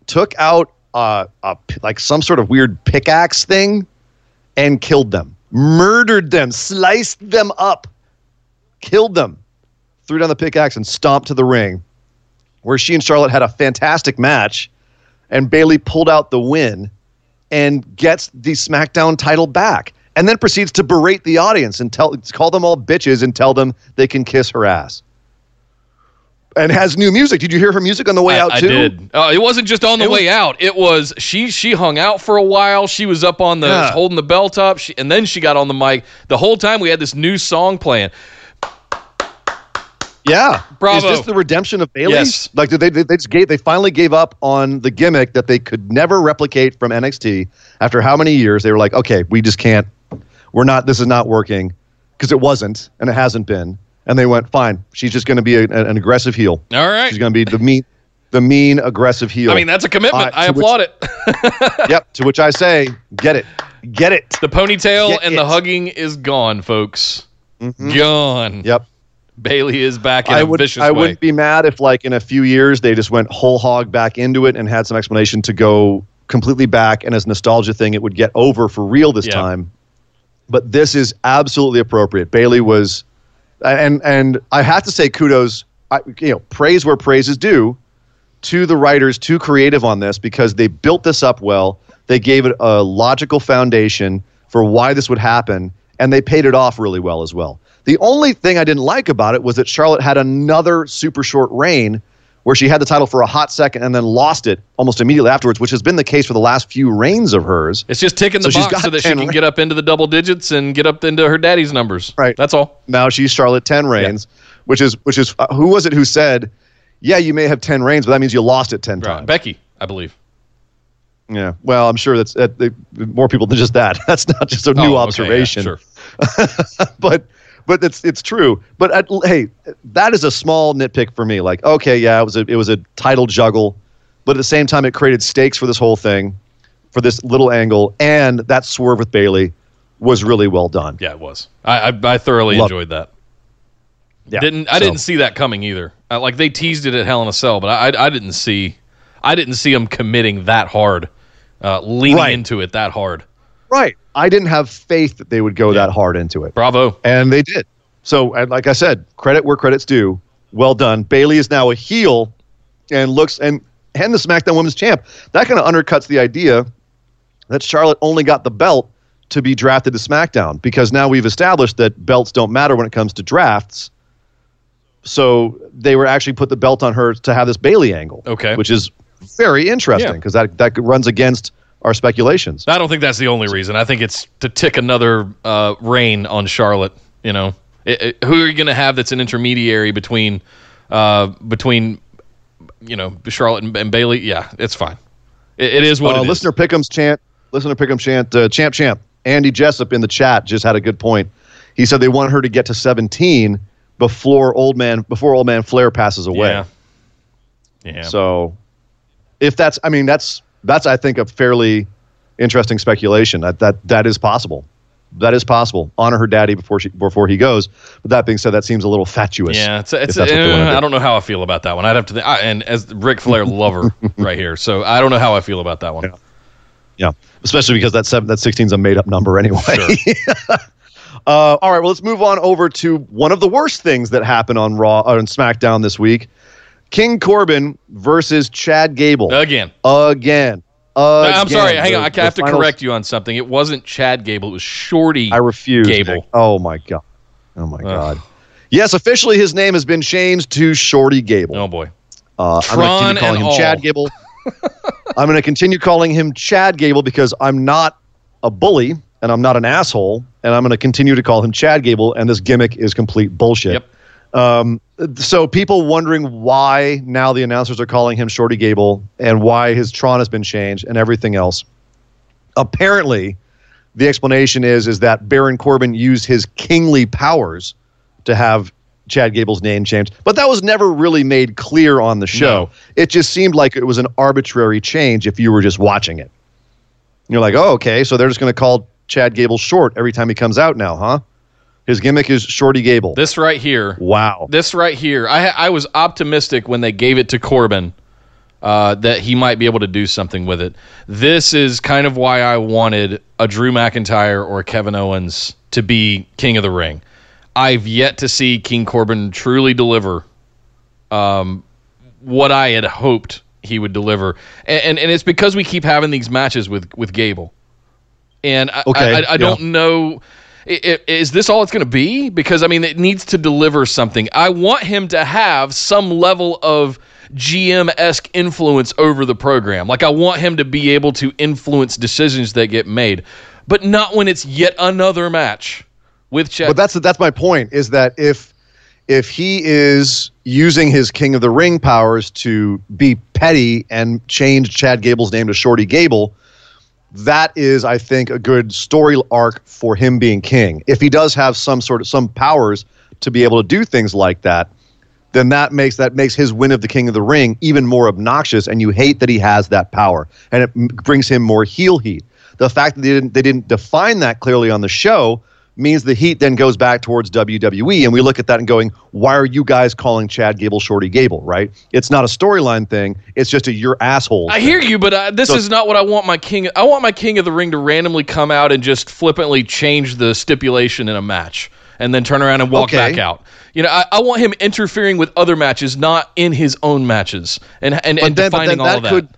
took out uh, a like some sort of weird pickaxe thing and killed them, murdered them, sliced them up, killed them, threw down the pickaxe and stomped to the ring, where she and Charlotte had a fantastic match, and Bayley pulled out the win and gets the SmackDown title back, and then proceeds to berate the audience and tell call them all bitches and tell them they can kiss her ass. And has new music. Did you hear her music on the way I, out I too? did. Oh, it wasn't just on the It was- way out. It was she she hung out for a while. She was up on the Yeah. holding the belt up, she, and then she got on the mic. The whole time we had this new song playing. Yeah, Bravo. Is this the redemption of Bayley? Yes. Like did they, they they just gave they finally gave up on the gimmick that they could never replicate from NXT after how many years? They were like, okay, we just can't. We're not. This is not working because it wasn't and it hasn't been. And they went, fine. She's just going to be a, an aggressive heel. All right. She's going to be the mean, the mean aggressive heel. I mean, that's a commitment. Uh, I to which- applaud it. (laughs) yep. To which I say, get it, get it. the ponytail Get and the hugging is gone, folks. Gone. Yep. Bayley is back in I a would. I way. wouldn't be mad if, like, in a few years, they just went whole hog back into it and had some explanation to go completely back. And as a nostalgia thing, it would get over for real this Yeah. time. But this is absolutely appropriate. Bayley was, and and I have to say kudos. I, you know, praise where praise is due to the writers, too creative on this because they built this up well. They gave it a logical foundation for why this would happen, and they paid it off really well as well. The only thing I didn't like about it was that Charlotte had another super short reign where she had the title for a hot second and then lost it almost immediately afterwards, which has been the case for the last few reigns of hers. It's just ticking the So box so that she can ra- get up into the double digits and get up into her daddy's numbers. Right. That's all. Now she's Charlotte 10 reigns, which is which is uh, who was it who said, "Yeah, you may have 10 reigns, but that means you lost it 10 Right. times." Becky, I believe. Yeah. Well, I'm sure that's uh, more people than just that. (laughs) That's not just a Oh, new okay, yeah, observation. sure. (laughs) but but it's it's true. But at, hey, that is a small nitpick for me. Like, okay, yeah, it was a it was a title juggle, but at the same time, it created stakes for this whole thing, for this little angle, and that swerve with Bayley was really well done. Yeah, it was. I I, I thoroughly enjoyed that. Yeah, Didn't I so- didn't see that coming either. Uh, like they teased it at Hell in a Cell, but I I, I didn't see I didn't see them committing that hard, uh, leaning Right. into it that hard. Right. I didn't have faith that they would go that hard into it. Bravo. And they did. So, and like I said, credit where credit's due. Well done. Bayley is now a heel and looks and and the SmackDown Women's Champ. That kind of undercuts the idea that Charlotte only got the belt to be drafted to SmackDown because now we've established that belts don't matter when it comes to drafts. So they were actually put the belt on her to have this Bayley angle. Okay. Which is very interesting Yeah. because that that runs against our speculations. I don't think that's the only reason. I think it's to tick another uh, reign on Charlotte. You know, It- it- who are you going to have that's an intermediary between uh, between you know Charlotte and, and Bayley? Yeah, it's fine. It, it is what uh, it is. listener Pickham's chant, listener Pickham's chant, uh, champ, champ. Andy Jessup in the chat just had a good point. He said they want her to get to 17 before old man before old man Flair passes away. Yeah. Yeah. So, if that's, I mean, that's that's I think a fairly interesting speculation. That that that is possible. That is possible. Honor her daddy before she before he goes. But that being said, that seems a little fatuous. Yeah, it's, it's that's what they wanna uh, do. I don't know how I feel about that one. I'd have to, Think, I, and as Ric Flair (laughs) lover right here, so I don't know how I feel about that one. Yeah. Yeah, especially because that seven, that 16 is a made up number anyway. Sure. (laughs) Uh, all right, well, let's move on over to one of the worst things that happened on Raw on SmackDown this week: King Corbin versus Chad Gable Again, again. I'm sorry. Hang on, I have to correct you on something. It wasn't Chad Gable. It was Shorty. I refuse. Gable. Oh my god. Oh my god. Yes, officially his name has been changed to Shorty Gable. oh boy. Uh, I'm going to (laughs) continue calling him all. Chad Gable. Because I'm not a bully and I'm not an asshole. And I'm going to continue calling him Chad Gable because I'm not a bully and I'm not an asshole, and I'm going to continue to call him Chad Gable. And this gimmick is complete bullshit. Yep. Um, so people wondering why now the announcers are calling him Shorty Gable and why his Tron has been changed and everything else. Apparently, the explanation is is that Baron Corbin used his kingly powers to have Chad Gable's name changed, but that was never really made clear on the show. No. It just seemed like it was an arbitrary change if you were just watching it. You're like, oh, okay, so they're just going to call Chad Gable short every time he comes out now, huh? His gimmick is Shorty Gable. This right here. wow. This right here. I I was optimistic when they gave it to Corbin uh, that he might be able to do something with it. This is kind of why I wanted a Drew McIntyre or a Kevin Owens to be King of the Ring. I've yet to see King Corbin truly deliver um, what I had hoped he would deliver, and, and, and it's because we keep having these matches with with Gable, and I, Okay, I, I, I don't know. Is this all it's going to be? Because I mean, it needs to deliver something. I want him to have some level of GM esque influence over the program. Like I want him to be able to influence decisions that get made, but not when it's yet another match with Chad. But that's that's my point. Is that if if he is using his King of the Ring powers to be petty and change Chad Gable's name to Shorty Gable, that is, I think, a good story arc for him being king. If he does have some sort of some powers to be able to do things like that, then that makes that makes his win of the King of the Ring even more obnoxious, and you hate that he has that power, and it brings him more heel heat. The fact that they didn't they didn't define that clearly on the show means the heat then goes back towards WWE, and we look at that and going, why are you guys calling Chad Gable Shorty Gable? Right? It's not a storyline thing. It's just a you're asshole. I hear you, but uh, this So- is not what I want my king. I want my king of the ring to randomly come out and just flippantly change the stipulation in a match, and then turn around and walk Okay. back out. You know, I, I want him interfering with other matches, not in his own matches, and and, and then- defining all that of that. could-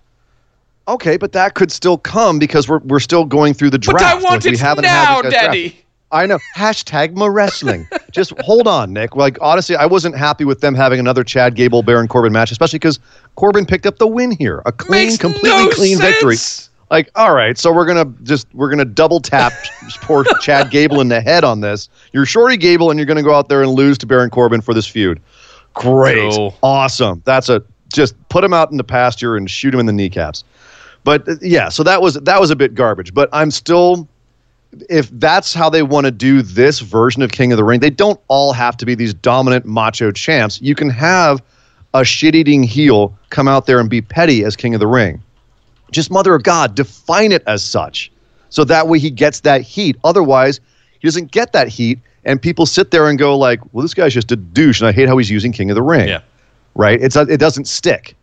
Okay, but that could still come because we're we're still going through the but draft. I want we it haven't had now, guy's draft. Daddy. I know. Hashtag ma wrestling. Just hold on, Nick. Like honestly, I wasn't happy with them having another Chad Gable Baron Corbin match, especially because Corbin picked up the win here, a clean, Makes completely no clean victory. Like, all right, so we're gonna just we're gonna double tap (laughs) poor Chad Gable in the head on this. You're Shorty Gable, and you're gonna go out there and lose to Baron Corbin for this feud. Great, Cool. awesome. That's a just put him out in the pasture and shoot him in the kneecaps. But uh, yeah, so that was that was a bit garbage. But I'm still if that's how they want to do this version of King of the Ring, they don't all have to be these dominant macho champs. You can have a shit eating heel come out there and be petty as King of the Ring. Just Mother of God, define it as such. So that way he gets that heat. Otherwise, he doesn't get that heat, and people sit there and go like, "Well, this guy's just a douche," and I hate how he's using King of the Ring Yeah. right? It's it doesn't stick.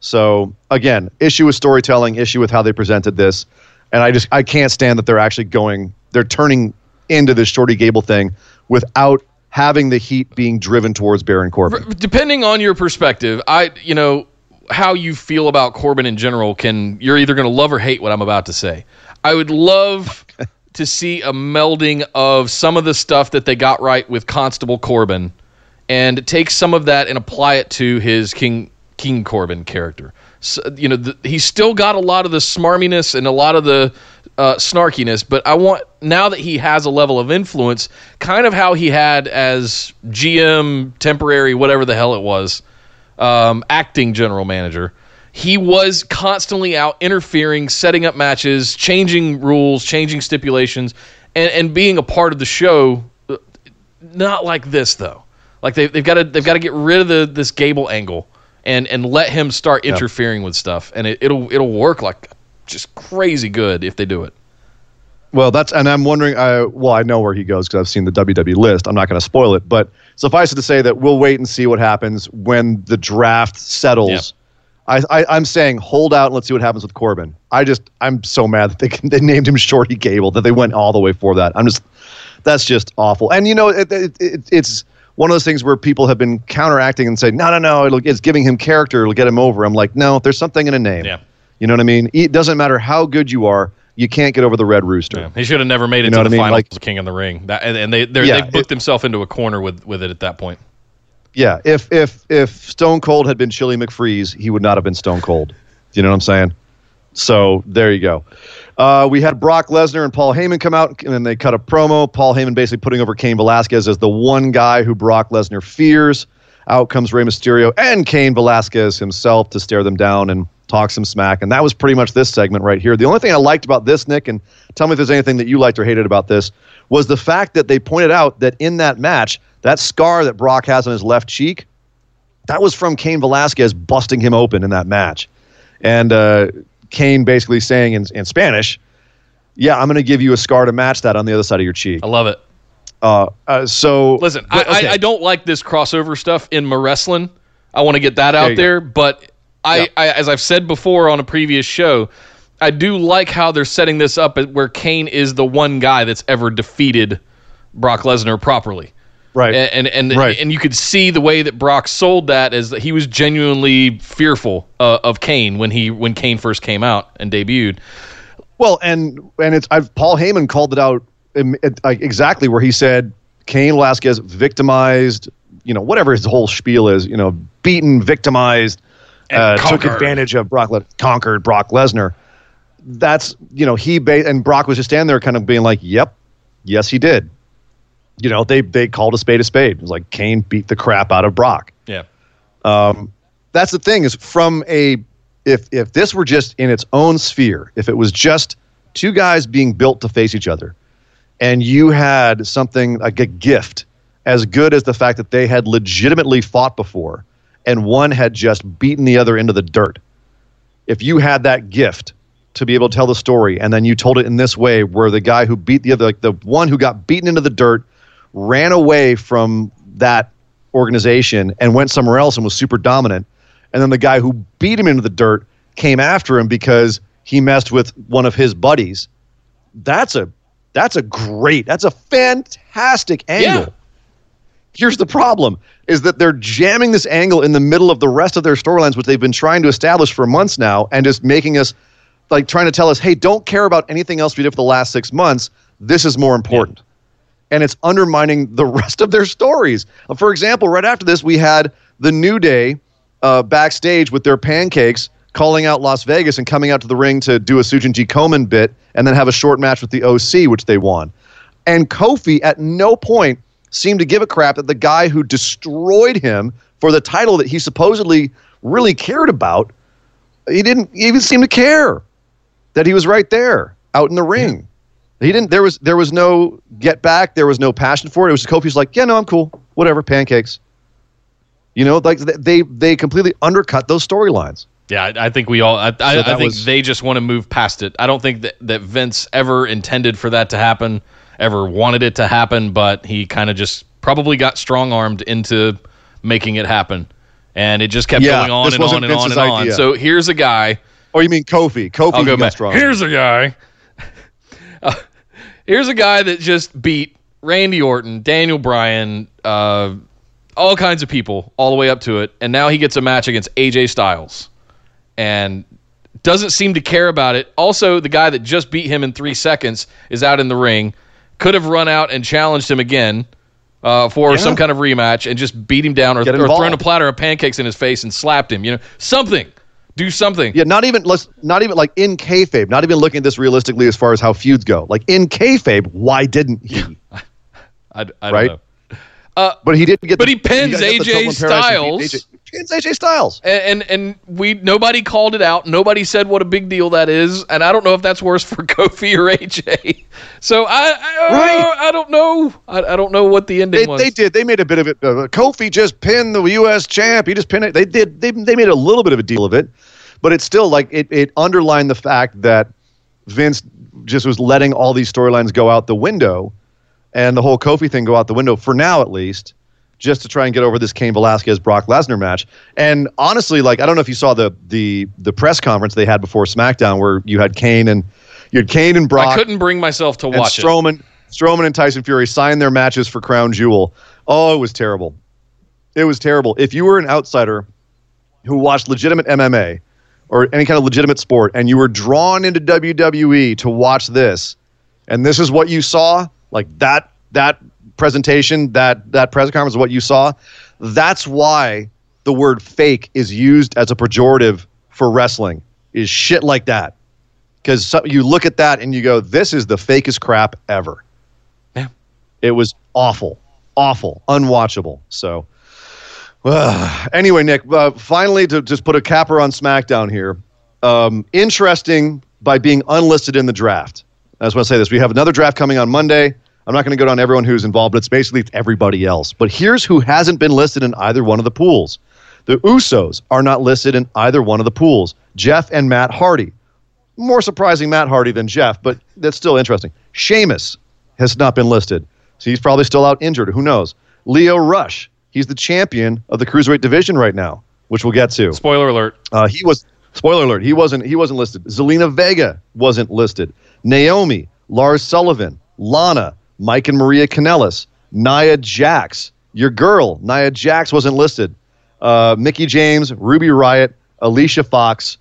So again, issue with storytelling, issue with how they presented this, and I just I can't stand that they're actually going they're turning into this Shorty Gable thing without having the heat being driven towards Baron Corbin. depending on your perspective, I you know how you feel about Corbin in general can you're either going to love or hate what I'm about to say. I would love (laughs) to see a melding of some of the stuff that they got right with Constable Corbin and take some of that and apply it to his King King Corbin character. You know, the, he's still got a lot of the smarminess and a lot of the uh, snarkiness, but I want now that he has a level of influence, kind of how he had as GM, temporary, whatever the hell it was, um, acting general manager. He was constantly out interfering, setting up matches, changing rules, changing stipulations, and, and being a part of the show. uh, Not like this though. Like they, they've got to they've got to get rid of the this Gable angle and and let him start interfering with stuff, and it, it'll it'll work like just crazy good if they do it. Well, that's and I'm wondering. I well, I know where he goes because I've seen the WWE list. I'm not going to spoil it, but suffice it to say that we'll wait and see what happens when the draft settles. I, I, I'm saying hold out and let's see what happens with Corbin. I just I'm so mad that they they named him Shorty Gable that they went all the way for that. I'm just that's just awful. And you know it, it, it, it's one of those things where people have been counteracting and say no no no it'll, it's giving him character it'll get him over. I'm like no there's something in a name. Yeah. You know what I mean? It doesn't matter how good you are, you can't get over the red rooster. Yeah, he should have never made it You know to the I mean? finals Like- King of the Ring. That, and, and they Yeah, they booked himself into a corner with with it at that point. Yeah, if if if Stone Cold had been Chilly McFreeze, he would not have been Stone Cold. Do you know what I'm saying? So there you go. Uh, we had Brock Lesnar and Paul Heyman come out, and then they cut a promo. Paul Heyman basically putting over Cain Velasquez as the one guy who Brock Lesnar fears. Out comes Rey Mysterio and Cain Velasquez himself to stare them down and talk some smack. And that was pretty much this segment right here. The only thing I liked about this, Nick, and tell me if there's anything that you liked or hated about this, was the fact that they pointed out that in that match, that scar that Brock has on his left cheek, that was from Cain Velasquez busting him open in that match. And uh, Cain basically saying in, in Spanish, yeah, I'm going to give you a scar to match that on the other side of your cheek. I love it. Uh, uh, so Listen, but, I, okay. I, I don't like this crossover stuff in my wrestling. I want to get that out go. there, but I, Yeah. I, as I've said before on a previous show, I do like how they're setting this up where Cain is the one guy that's ever defeated Brock Lesnar properly. Right. And and and, Right. and you could see the way that Brock sold that as that he was genuinely fearful uh, of Cain when he when Cain first came out and debuted. Well, and and it's I've Paul Heyman called it out it, like, exactly where he said Cain Velasquez victimized, you know, whatever his whole spiel is, you know, beaten, victimized, uh, took advantage of Brock, Le- conquered Brock Lesnar. That's you know he ba- and Brock was just standing there, kind of being like, "Yep, yes, he did." You know, they they called a spade a spade. It was like Cain beat the crap out of Brock Yeah. Um, that's the thing is from a if if this were just in its own sphere if it was just two guys being built to face each other and you had something like a gift as good as the fact that they had legitimately fought before and one had just beaten the other into the dirt if you had that gift to be able to tell the story and then you told it in this way where the guy who beat the other like the one who got beaten into the dirt ran away from that organization and went somewhere else and was super dominant. And then the guy who beat him into the dirt came after him because he messed with one of his buddies. That's a that's a great that's a fantastic angle. Yeah. here's the problem is that they're jamming this angle in the middle of the rest of their storylines which they've been trying to establish for months now and just making us like trying to tell us hey don't care about anything else we did for the last six months. This is more important and it's undermining the (laughs) rest of their stories. Uh, for example right after this we had the new day uh, backstage with their pancakes calling out las vegas and coming out to the ring to do a Susan G. Komen bit and then have a short match with the oc which they won. And Kofi at no point seemed to give a crap that the guy who destroyed him for the title that he supposedly really cared about, he didn't even seem to care that he was right there out in the ring. He didn't. There was there was no get back. There was no passion for it. It was Kofi's like, yeah, no, I'm cool. Whatever, pancakes. You know, like they they completely undercut those storylines. Yeah, I, I think we all. I, I, So I that think was- they just want to move past it. I don't think that, that Vince ever intended for that to happen, ever wanted it to happen, but he kind of just probably got strong armed into making it happen, and it just kept Yeah, going on and on wasn't and on Vince's and on. So here's a guy. Oh, you mean Kofi? Kofi I'll go got back. strong. Here's a guy. Uh, (laughs) here's a guy that just beat Randy Orton, Daniel Bryan, uh, all kinds of people, all the way up to it, and now he gets a match against AJ Styles, and doesn't seem to care about it. Also, the guy that just beat him in three seconds is out in the ring. Could have run out and challenged him again uh, for some kind of rematch and just beat him down or, or thrown a platter of pancakes in his face and slapped him. You know, something. Do something. Yeah, not even let's not even like in kayfabe. Not even looking at this realistically as far as how feuds go. Like in kayfabe, why didn't he? (laughs) I, I don't Right? know. Uh, but he didn't get. But the, he pins the AJ Styles. AJ. Pins AJ Styles. and, and and we nobody called it out. Nobody said what a big deal that is, and I don't know if that's worse for (laughs) Kofi or AJ. So I I, Right. I don't know. I, I don't know what the ending They, was. they did. They made a bit of it. Uh, Kofi just pinned the U.S. champ. He just pinned it. They did. They, they made a little bit of a deal of it, but it's still like it. It underlined the fact that Vince just was letting all these storylines go out the window, and the whole Kofi thing go out the window for now, at least, just to try and get over this Cain Velasquez Brock Lesnar match. And honestly, like I don't know if you saw the the the press conference they had before SmackDown, where you had Cain and you had Cain and Brock I couldn't bring myself to watch it. Strowman, Strowman and Tyson Fury signed their matches for Crown Jewel. Oh, it was terrible. It was terrible. If you were an outsider who watched legitimate MMA or any kind of legitimate sport and you were drawn into WWE to watch this, and this is what you saw, like that that presentation, that that press conference, what you saw, that's why the word fake is used as a pejorative for wrestling. Is shit like that because so, you look at that and you go, "This is the fakest crap ever." Yeah. it was awful, awful, unwatchable. So, (sighs) anyway, Nick, uh, finally to just put a capper on SmackDown here. Um, interesting by being unlisted in the draft. I just want to say this: we have another draft coming on Monday. I'm not going to go down everyone who's involved, but it's basically everybody else. But here's who hasn't been listed in either one of the pools. The Usos are not listed in either one of the pools. Jeff and Matt Hardy. More surprising Matt Hardy than Jeff, but that's still interesting. Sheamus has not been listed. So he's probably still out injured. Who knows? Lio Rush. He's the champion of the Cruiserweight division right now. which we'll get to. Spoiler alert. Uh, he was spoiler alert. He wasn't. He wasn't listed. Zelina Vega wasn't listed. Naomi, Lars Sullivan, Lana, Mike and Maria Kanellis, Nia Jax, your girl Nia Jax wasn't listed. Uh, Mickie James, Ruby Riot, Alicia Fox,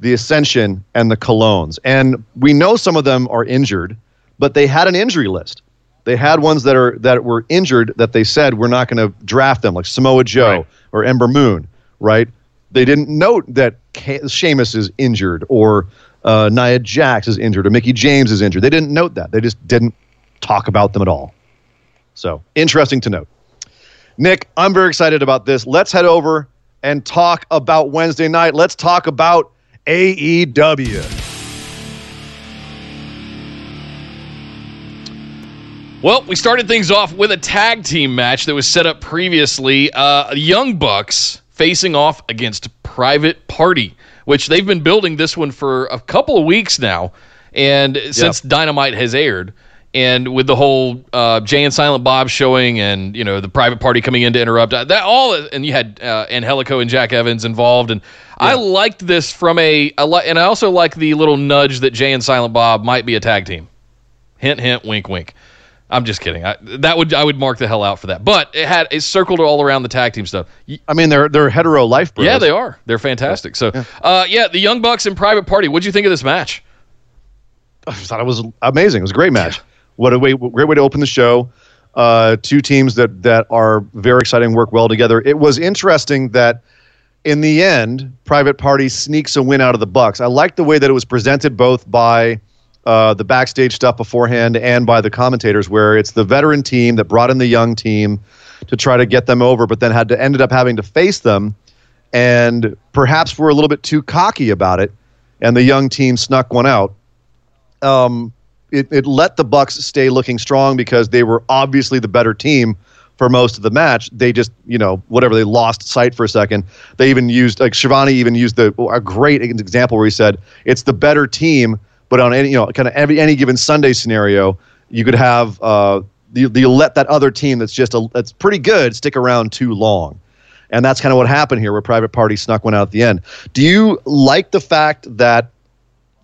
the Ascension, and the Colognes. And we know some of them are injured, but they had an injury list. They had ones that are that were injured that they said we're not going to draft them, like Samoa Joe Right. or Ember Moon, right? They didn't note that Ca- Sheamus is injured or uh, Nia Jax is injured or Mickie James is injured. They didn't note that. They just didn't talk about them at all. So interesting to note. Nick, I'm very excited about this. Let's head over and talk about Wednesday night. Let's talk about AEW. Well, we started things off with a tag team match that was set up previously. Uh, Young Bucks facing off against Private Party, which they've been building this one for a couple of weeks now, and since Dynamite has aired, and with the whole uh, Jay and Silent Bob showing, and you know the Private Party coming in to interrupt uh, that all, and you had uh, Angelico and Jack Evans involved, and I liked this from a, I li- and I also like the little nudge that Jay and Silent Bob might be a tag team. Hint, hint, wink, wink. I'm just kidding. I, that would I would mark the hell out for that. But it had it circled all around the tag team stuff. I mean, they're they're hetero life bros. Yeah, they are. They're fantastic. So, uh, yeah, the Young Bucks and Private Party. What'd you think of this match? I thought it was amazing. It was a great match. What a way, great way to open the show. Uh, two teams that that are very exciting, work well together. It was interesting that in the end, Private Party sneaks a win out of the Bucks. I like the way that it was presented, both by uh, the backstage stuff beforehand and by the commentators, where it's the veteran team that brought in the young team to try to get them over, but then had to ended up having to face them, and perhaps were a little bit too cocky about it, and the young team snuck one out um, it, it let the Bucks stay looking strong because they were obviously the better team for most of the match. They just, you know, whatever they lost sight for a second. They even used like Schiavone even used the a great example where he said it's the better team, but on any you know kind of every any given Sunday scenario, you could have uh, you, you let that other team that's just a that's pretty good stick around too long. And that's kind of what happened here, where Private Party snuck one out at the end. Do you like the fact that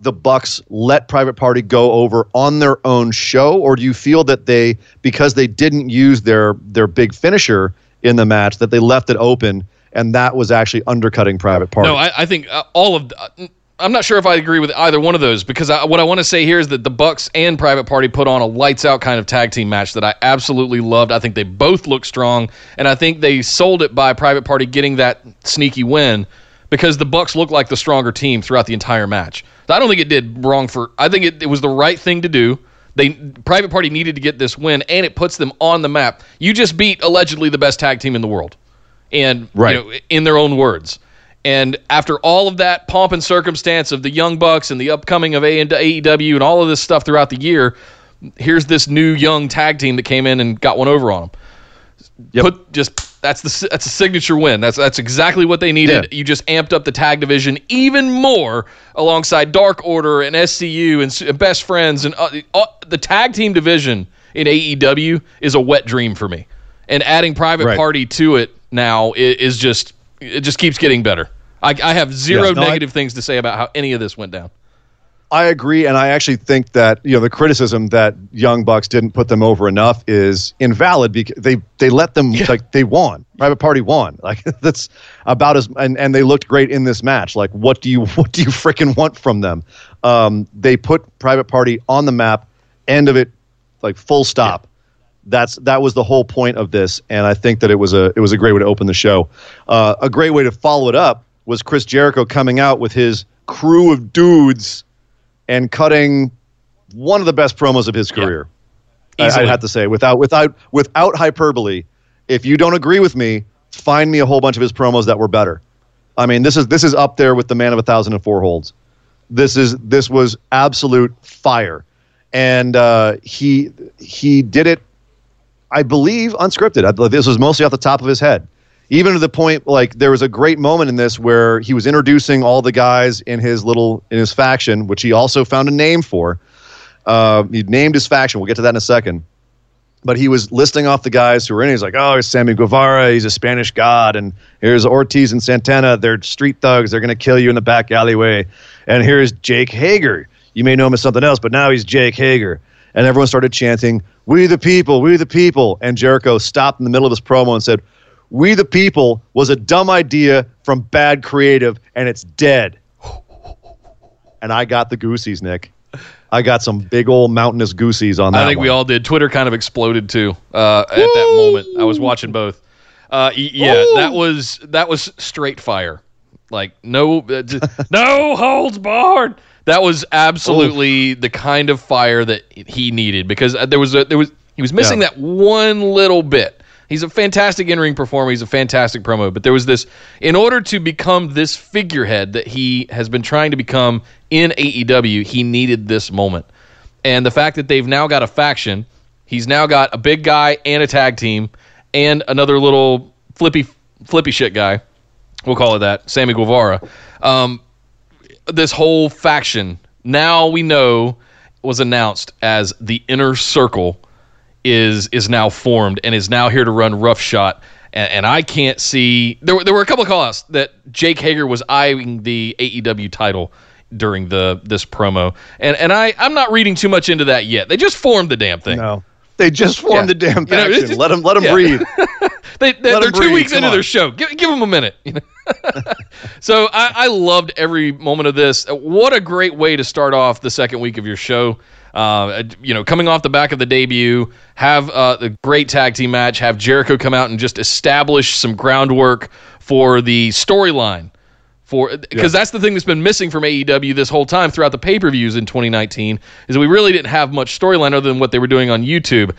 the Bucks let Private Party go over on their own show, or do you feel that they, because they didn't use their their big finisher in the match, that they left it open, and that was actually undercutting Private Party? No, I, I think uh, all of. Uh, I'm not sure if I agree with either one of those because I, what I want to say here is that the Bucks and Private Party put on a lights out kind of tag team match that I absolutely loved. I think they both look strong, and I think they sold it by Private Party getting that sneaky win because the Bucks looked like the stronger team throughout the entire match. I don't think it did wrong for. I think it, it was the right thing to do. They Private Party needed to get this win, and it puts them on the map. You just beat allegedly the best tag team in the world, and Right. you know, in their own words. And after all of that pomp and circumstance of the Young Bucks and the upcoming of A and AEW and all of this stuff throughout the year, here's this new young tag team that came in and got one over on them. Yep. Put just that's the that's a signature win. That's that's exactly what they needed. Yeah. You just amped up the tag division even more alongside Dark Order and SCU and S- Best Friends and uh, uh, the tag team division in AEW is a wet dream for me. And adding Private Right. Party to it now i- is just it just keeps getting better. I, I have zero Yes, no, I- negative things to say about how any of this went down. I agree, and I actually think that you know the criticism that Young Bucks didn't put them over enough is invalid because they they let them like they won. Private Party won. (laughs) Like that's about as and, and they looked great in this match. Like what do you (laughs) what do you freaking want from them? Um, they put Private Party on the map. End of it. Like full stop. That's that was the whole point of this, and I think that it was a it was a great way to open the show. Uh, a great way to follow it up was Chris Jericho coming out with his crew of dudes and cutting one of the best promos of his career. I, I'd have to say, without without without hyperbole. If you don't agree with me, find me a whole bunch of his promos that were better. I mean, this is this is up there with the man of a thousand and four holds. This is this was absolute fire, and uh, he he did it. I believe unscripted. I this was mostly off the top of his head. Even to the point, like there was a great moment in this where he was introducing all the guys in his little in his faction, which he also found a name for. Uh, he named his faction. We'll get to that in a second. but he was listing off the guys who were in. He's like, oh, here's Sammy Guevara. He's a Spanish god. And here's Ortiz and Santana. They're street thugs. They're going to kill you in the back alleyway. And here's Jake Hager. You may know him as something else, but now he's Jake Hager. And everyone started chanting, We the people, we the people. And Jericho stopped in the middle of his promo and said, We the people was a dumb idea from bad creative, and it's dead. And I got the goosies, Nick. I got some big old mountainous goosies on that. I think one. we all did. Twitter kind of exploded too uh, at that moment. I was watching both. Uh, yeah, that was that was straight fire. Like no, uh, (laughs) no holds barred. That was absolutely the kind of fire that he needed because uh, there was a there was he was missing Yeah. that one little bit. He's a fantastic in-ring performer. He's a fantastic promo, but there was this in order to become this figurehead that he has been trying to become in AEW, he needed this moment. And the fact that they've now got a faction, he's now got a big guy and a tag team and another little flippy flippy shit guy. We'll call it that, Sammy Guevara. Um, this whole faction now we know was announced as the inner circle is is now formed and is now here to run roughshod and, and I can't see there were there were a couple of callouts that Jake Hager was eyeing the AEW title during the this promo and and I I'm not reading too much into that yet they just formed the damn thing No. They just formed Yeah. the damn You know, just- let them let them yeah. breathe. (laughs) they, they, Let they're 'em two breathe, weeks come into on. their show. Give, give them a minute. You know? So I, I loved every moment of this. What a great way to start off the second week of your show. Uh, you know, coming off the back of the debut, have uh, the great tag team match, have Jericho come out and just establish some groundwork for the storyline for because that's the thing that's been missing from AEW this whole time throughout the pay-per-views in 2019 is that we really didn't have much storyline other than what they were doing on YouTube.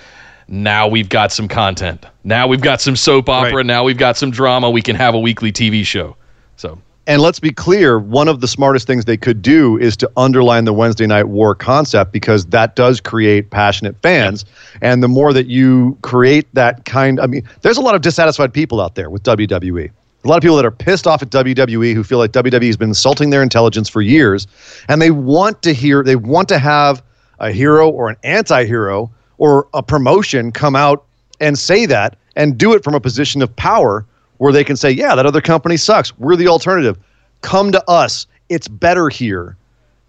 Now we've got some content. Now we've got some soap opera. Right. Now we've got some drama. We can have a weekly TV show. So And let's be clear, one of the smartest things they could do is to underline the Wednesday Night War concept because that does create passionate fans. And the more that you create that kind, I mean, there's a lot of dissatisfied people out there with WWE. A lot of people that are pissed off at WWE who feel like WWE has been insulting their intelligence for years, and they want to hear, they want to have a hero or an anti-hero or a promotion come out and say that and do it from a position of power where they can say, yeah, that other company sucks. We're the alternative. Come to us. It's better here.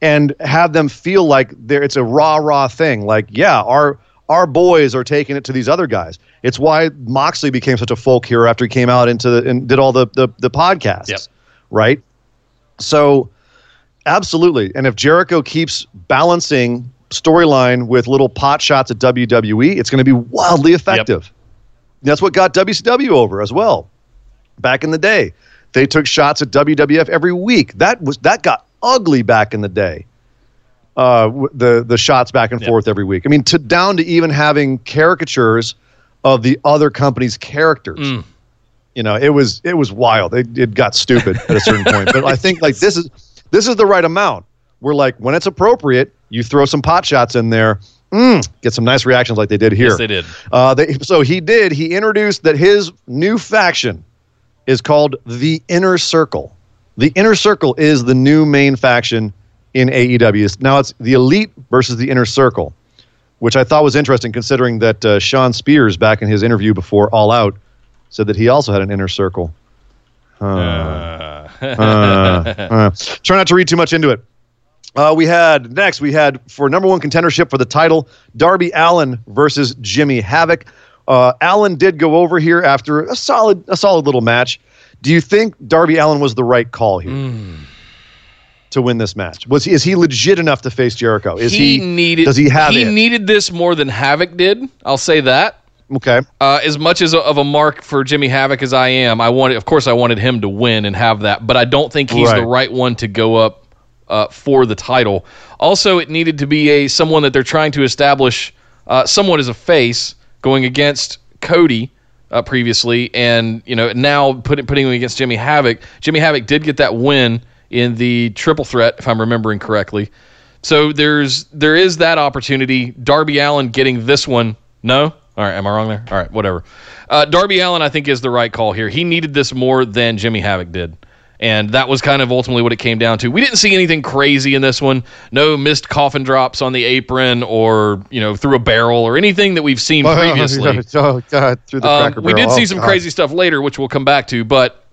And have them feel like there it's a raw, raw thing. Like, yeah, our our boys are taking it to these other guys. It's why Moxley became such a folk hero after he came out into the and did all the the, the podcasts. Yep. Right? So absolutely. And if Jericho keeps balancing storyline with little pot shots at WWE, it's going to be wildly effective. That's what got WCW over as well. Back in the day, they took shots at WWF every week. That was that got ugly back in the day. Uh, the the shots back and Yep. forth every week. I mean, to down to even having caricatures of the other company's characters. Mm. You know, it was it was wild. It, it got stupid at a certain point. But I think like this is this is the right amount. We're like when it's appropriate, you throw some pot shots in there. Mm, get some nice reactions like they did here. yes, they did. Uh, they, so he did. He introduced that his new faction is called the Inner Circle. The Inner Circle is the new main faction in AEW. Now it's the Elite versus the Inner Circle, which I thought was interesting considering that uh, Shawn Spears, back in his interview before All Out, said that he also had an Inner Circle. Uh, uh, uh. Try not to read too much into it. Uh, we had next. We had for number one contendership for the title, Darby Allin versus Jimmy Havoc. Uh, Allin did go over here after a solid, a solid little match. Do you think Darby Allin was the right call here to win this match? Was he is he legit enough to face Jericho? Is he, he, needed. Does he have He it? needed this more than Havoc did. I'll say that. okay. Uh, as much as a, of a mark for Jimmy Havoc as I am, I wanted, of course, I wanted him to win and have that, but I don't think he's the Right. right one to go up uh, for the title. Also, it needed to be a someone that they're trying to establish uh, somewhat as a face going against Cody uh, previously, and you know now putting putting him against Jimmy Havoc. Jimmy Havoc did get that win in the triple threat, if I'm remembering correctly. So there's there is that opportunity. Darby Allin getting this one. No, all right. Am I wrong there? All right, whatever. Uh, Darby Allin, I think, is the right call here. He needed this more than Jimmy Havoc did, And that was kind of ultimately what it came down to. We didn't see anything crazy in this one. No missed coffin drops on the apron or, you know, through a barrel or anything that we've seen (laughs) previously. (laughs) oh, God, through the Um, cracker we did see Oh, some God. crazy stuff later, which we'll come back to. But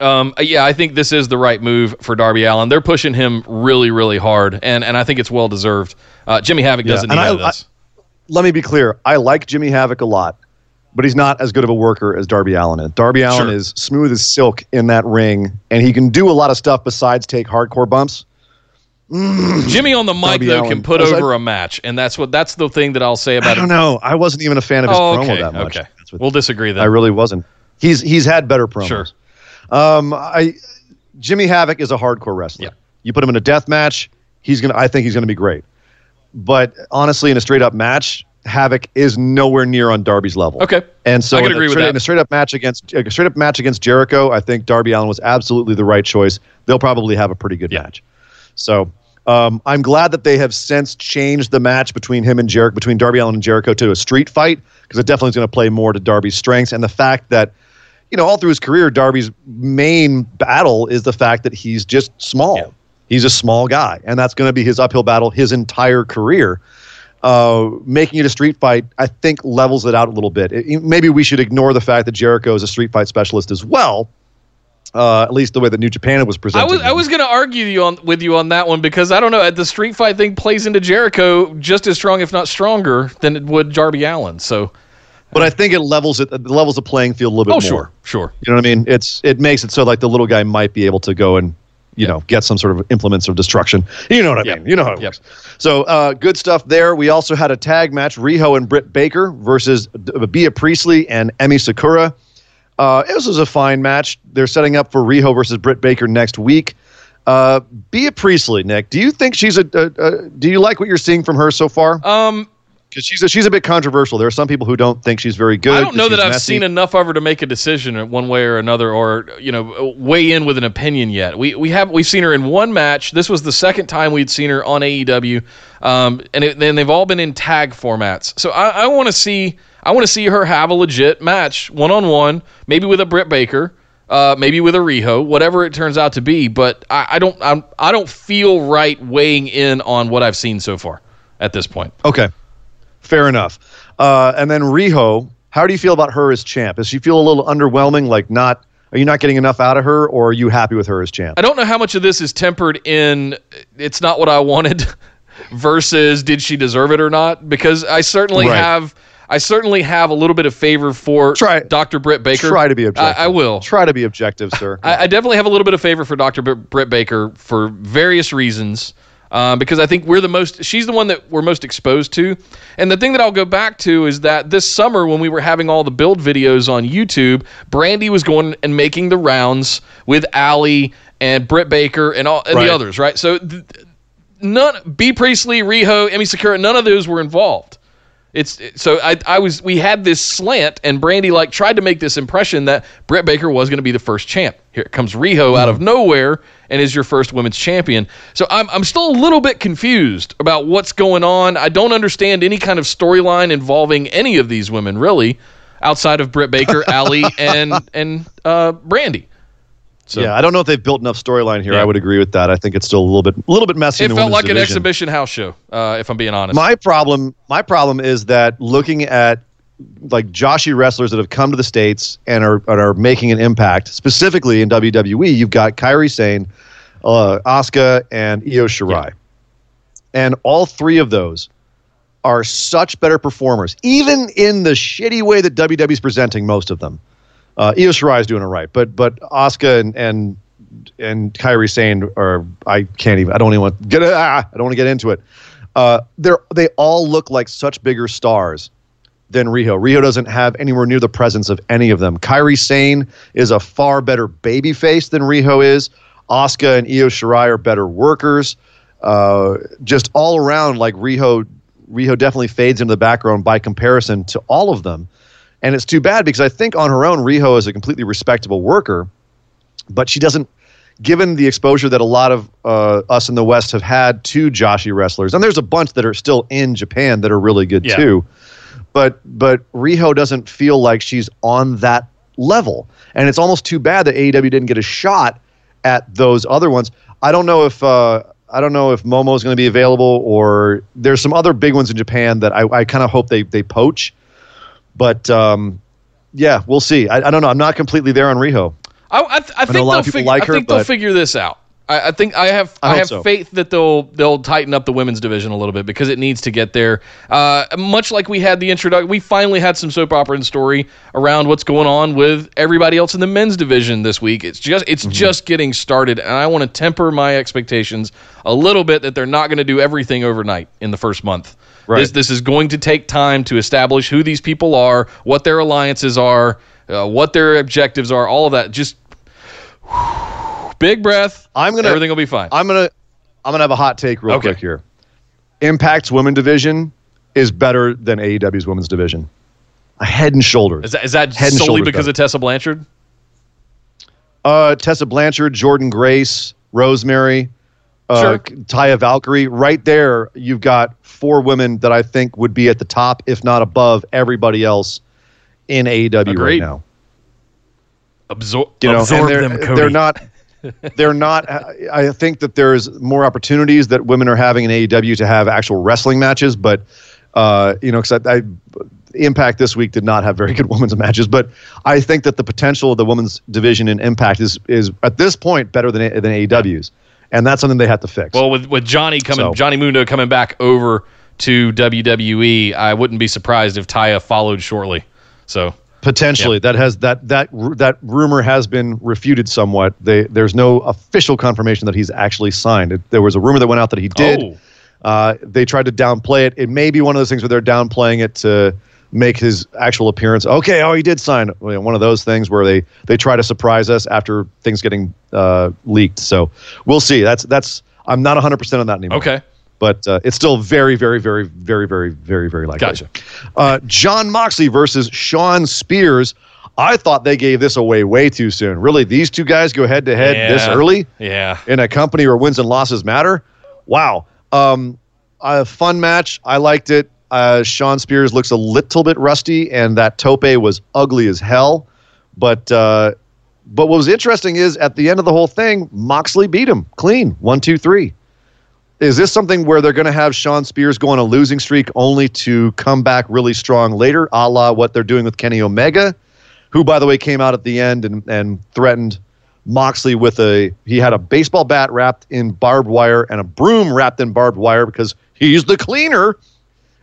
um, yeah, I think this is the right move for Darby Allin. They're pushing him really, really hard, and, and I think it's well deserved. Uh, Jimmy Havoc Yeah, doesn't need I- this. let me be clear. I like Jimmy Havoc a lot, but he's not as good of a worker as Darby Allin is. Darby Allin Sure. is smooth as silk in that ring, and he can do a lot of stuff besides take hardcore bumps. Jimmy on the mic Darby though Allin. can put I was over a match, and that's what that's the thing that I'll say about I about don't him. know. I wasn't even a fan of his Oh, promo okay, that much. okay. We'll disagree then. I really wasn't. He's he's had better promos. Sure. Um, I Jimmy Havoc is a hardcore wrestler. Yeah. You put him in a death match, he's gonna. I think he's gonna be great. But honestly, in a straight up match, Havoc is nowhere near on Darby's level. Okay. And so I can in a agree with straight- that. In a straight up match against a straight up match against Jericho, I think Darby Allin was absolutely the right choice. They'll probably have a pretty good Yeah. match. So um, I'm glad that they have since changed the match between him and Jericho, between Darby Allin and Jericho, to a street fight because it definitely is going to play more to Darby's strengths and the fact that you know all through his career, Darby's main battle is the fact that he's just small. Yeah. He's a small guy, and that's going to be his uphill battle his entire career uh, making it a street fight, I think levels it out a little bit. It- maybe we should ignore the fact that Jericho is a street fight specialist as well. Uh, at least the way that New Japan was I presented. was I was going to argue you on with you on that one because I don't know the street fight thing plays into Jericho just as strong, if not stronger, than it would Darby Allin. So, but I think it levels it, it levels the playing field a little bit oh more. sure, sure. You know what I mean? It's it makes it so like the little guy might be able to go and you know get some sort of implements of destruction. You know what I Yep. mean? You know how it Yep. works. So uh, good stuff there. We also had a tag match: Riho and Britt Baker versus D- Bea Priestley and Emi Sakura. Uh, it was a fine match. They're setting up for Riho versus Britt Baker next week. Uh, Bea Priestley, Nick, do you think she's a, a, a? Do you like what you're seeing from her so far? Um, Because she's a, she's a bit controversial. There are some people who don't think she's very good. I don't know that I've messy. seen enough of her to make a decision one way or another, or you know, weigh in with an opinion yet. We we have we've seen her in one match. This was the second time we'd seen her on AEW, um, and then they've all been in tag formats. So I, I want to see I want to see her have a legit match, one on one, maybe with a Britt Baker. Uh, maybe with a Riho, whatever it turns out to be, but I, I don't I'm, I don't feel right weighing in on what I've seen so far at this point. Okay, fair enough. Uh, and then Riho, how do you feel about her as champ? Does she feel a little underwhelming? Like not? Are you not getting enough out of her, or are you happy with her as champ? I don't know how much of this is tempered in it's not what I wanted (laughs) versus did she deserve it or not because I certainly Right. have I certainly have a little bit of favor for Try- Dr. Britt Baker. Try to be objective. I, I will. Try to be objective, sir. (laughs) I, I definitely have a little bit of favor for Dr. B- Britt Baker for various reasons. Um, because I think we're the most, she's the one that we're most exposed to. And the thing that I'll go back to is that this summer, when we were having all the build videos on YouTube, Brandi was going and making the rounds with Allie and Britt Baker and all and Right. the others, right? So th- none, B. Priestley, Riho, Emi Sakura, none of those were involved. It's so I I was we had this slant and Brandi like tried to make this impression that Britt Baker was going to be the first champ. Here comes Riho out of nowhere and is your first women's champion. So I'm I'm still a little bit confused about what's going on. I don't understand any kind of storyline involving any of these women really, outside of Britt Baker, (laughs) Allie, and and uh, Brandi. So yeah, I don't know if they've built enough storyline here. Yeah. I would agree with that. I think it's still a little bit, a little bit messy. it in the felt like an exhibition house show. Uh, if I'm being honest. My problem, my problem is that looking at like Joshi wrestlers that have come to the states and are and are making an impact, specifically in WWE, you've got Kairi Sane, uh, Asuka, and Io Shirai, and all three of those are such better performers, even in the shitty way that WWE's presenting most of them. Uh, Io Shirai is doing it right, but but Asuka and and and Kairi Sane are I can't even I don't even want get ah, I don't want to get into it. Uh, they're they all look like such bigger stars than Riho. Riho doesn't have anywhere near the presence of any of them. Kairi Sane is a far better babyface than Riho is. Asuka and Io Shirai are better workers. Uh, just all around, like Riho, Riho definitely fades into the background by comparison to all of them. And it's too bad because I think on her own, Riho is a completely respectable worker, but she doesn't, given the exposure that a lot of uh, us in the West have had to Joshi wrestlers, and there's a bunch that are still in Japan that are really good Yeah. too. But but Riho doesn't feel like she's on that level, and it's almost too bad that AEW didn't get a shot at those other ones. I don't know if uh, I don't know if Momo is going to be available or there's some other big ones in Japan that I, I kind of hope they they poach. But um, yeah, we'll see. I, I don't know. I'm not completely there on Riho. I, I, th- I think, a lot they'll, of people fig- like I her, think they'll figure this out. I, I think I have I I, have so. faith that they'll they'll tighten up the women's division a little bit because it needs to get there. Uh, much like we had the introduction, we finally had some soap opera and story around what's going on with everybody else in the men's division this week. It's just it's Mm-hmm. just getting started, and I want to temper my expectations a little bit that they're not going to do everything overnight in the first month. Right. This this is going to take time to establish who these people are, what their alliances are, uh, what their objectives are, all of that. Just (sighs) big breath. I'm gonna- everything will be fine. I'm gonna I'm gonna have a hot take real Okay. quick here. Impact's women division is better than AEW's women's division. A head and shoulders. Is that, is that Head solely because better. of Tessa Blanchard? Uh, Tessa Blanchard, Jordynne Grace, Rosemary, uh, Sure. Taya Valkyrie. Right there, you've got four women that I think would be at the top, if not above, everybody else in AEW Agreed. right now. Absor- You know, absorb they're, them, Cody. they're not. They're not. I think that there's more opportunities that women are having in AEW to have actual wrestling matches, but uh, you know, because I, I Impact this week did not have very good (laughs) women's matches, but I think that the potential of the women's division in Impact is is at this point better than than AEW's, and that's something they have to fix. Well, with with Johnny coming, So- Johnny Mundo coming back over to WWE, I wouldn't be surprised if Taya followed shortly. So Potentially, that has that that that rumor has been refuted somewhat. They, there's no official confirmation that he's actually signed. It, there was a rumor that went out that he did. Oh. Uh, they tried to downplay it. It may be one of those things where they're downplaying it to make his actual appearance. Okay, oh, he did sign. One of those things where they they try to surprise us after things getting uh, leaked. So we'll see. That's that's. I'm not 100 percent on that anymore. okay, But uh, it's still very, very, very, very, very, very, very likely. Gotcha. Uh, John Moxley versus Shawn Spears. I thought they gave this away way too soon. Really, these two guys go head to head this early yeah, in a company where wins and losses matter. Wow. Um, a fun match. I liked it. Uh, Shawn Spears looks a little bit rusty, and that tope was ugly as hell. But uh, but what was interesting is at the end of the whole thing, Moxley beat him clean. One, two, three. Is this something where they're going to have Shawn Spears go on a losing streak only to come back really strong later, a la what they're doing with Kenny Omega, who, by the way, came out at the end and, and threatened Moxley with a he had a baseball bat wrapped in barbed wire and a broom wrapped in barbed wire because he's the cleaner.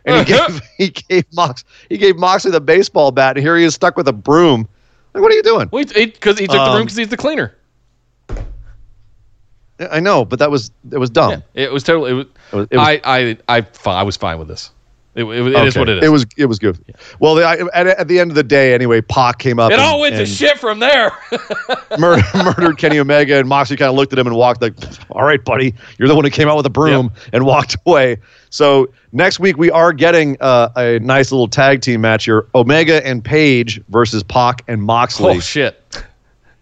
And he (laughs) gave he gave Mox he gave Moxley the baseball bat, and here he is stuck with a broom. Like, what are you doing? because he, took the broom um, because he's the cleaner. I know, but that was it was dumb. It was totally. It was, It was- it was- I I I I was fine with this. It, it, it is Okay. what it is. It was it was good. Well, the, I, at, at the end of the day, anyway, Pac came up. It and, all went to shit from there. (laughs) mur- murdered Kenny Omega, and Moxley kind of looked at him and walked like, "All right, buddy, you're the one who came out with a broom and walked away." So next week we are getting uh, a nice little tag team match here: Omega and Page versus Pac and Moxley. oh shit.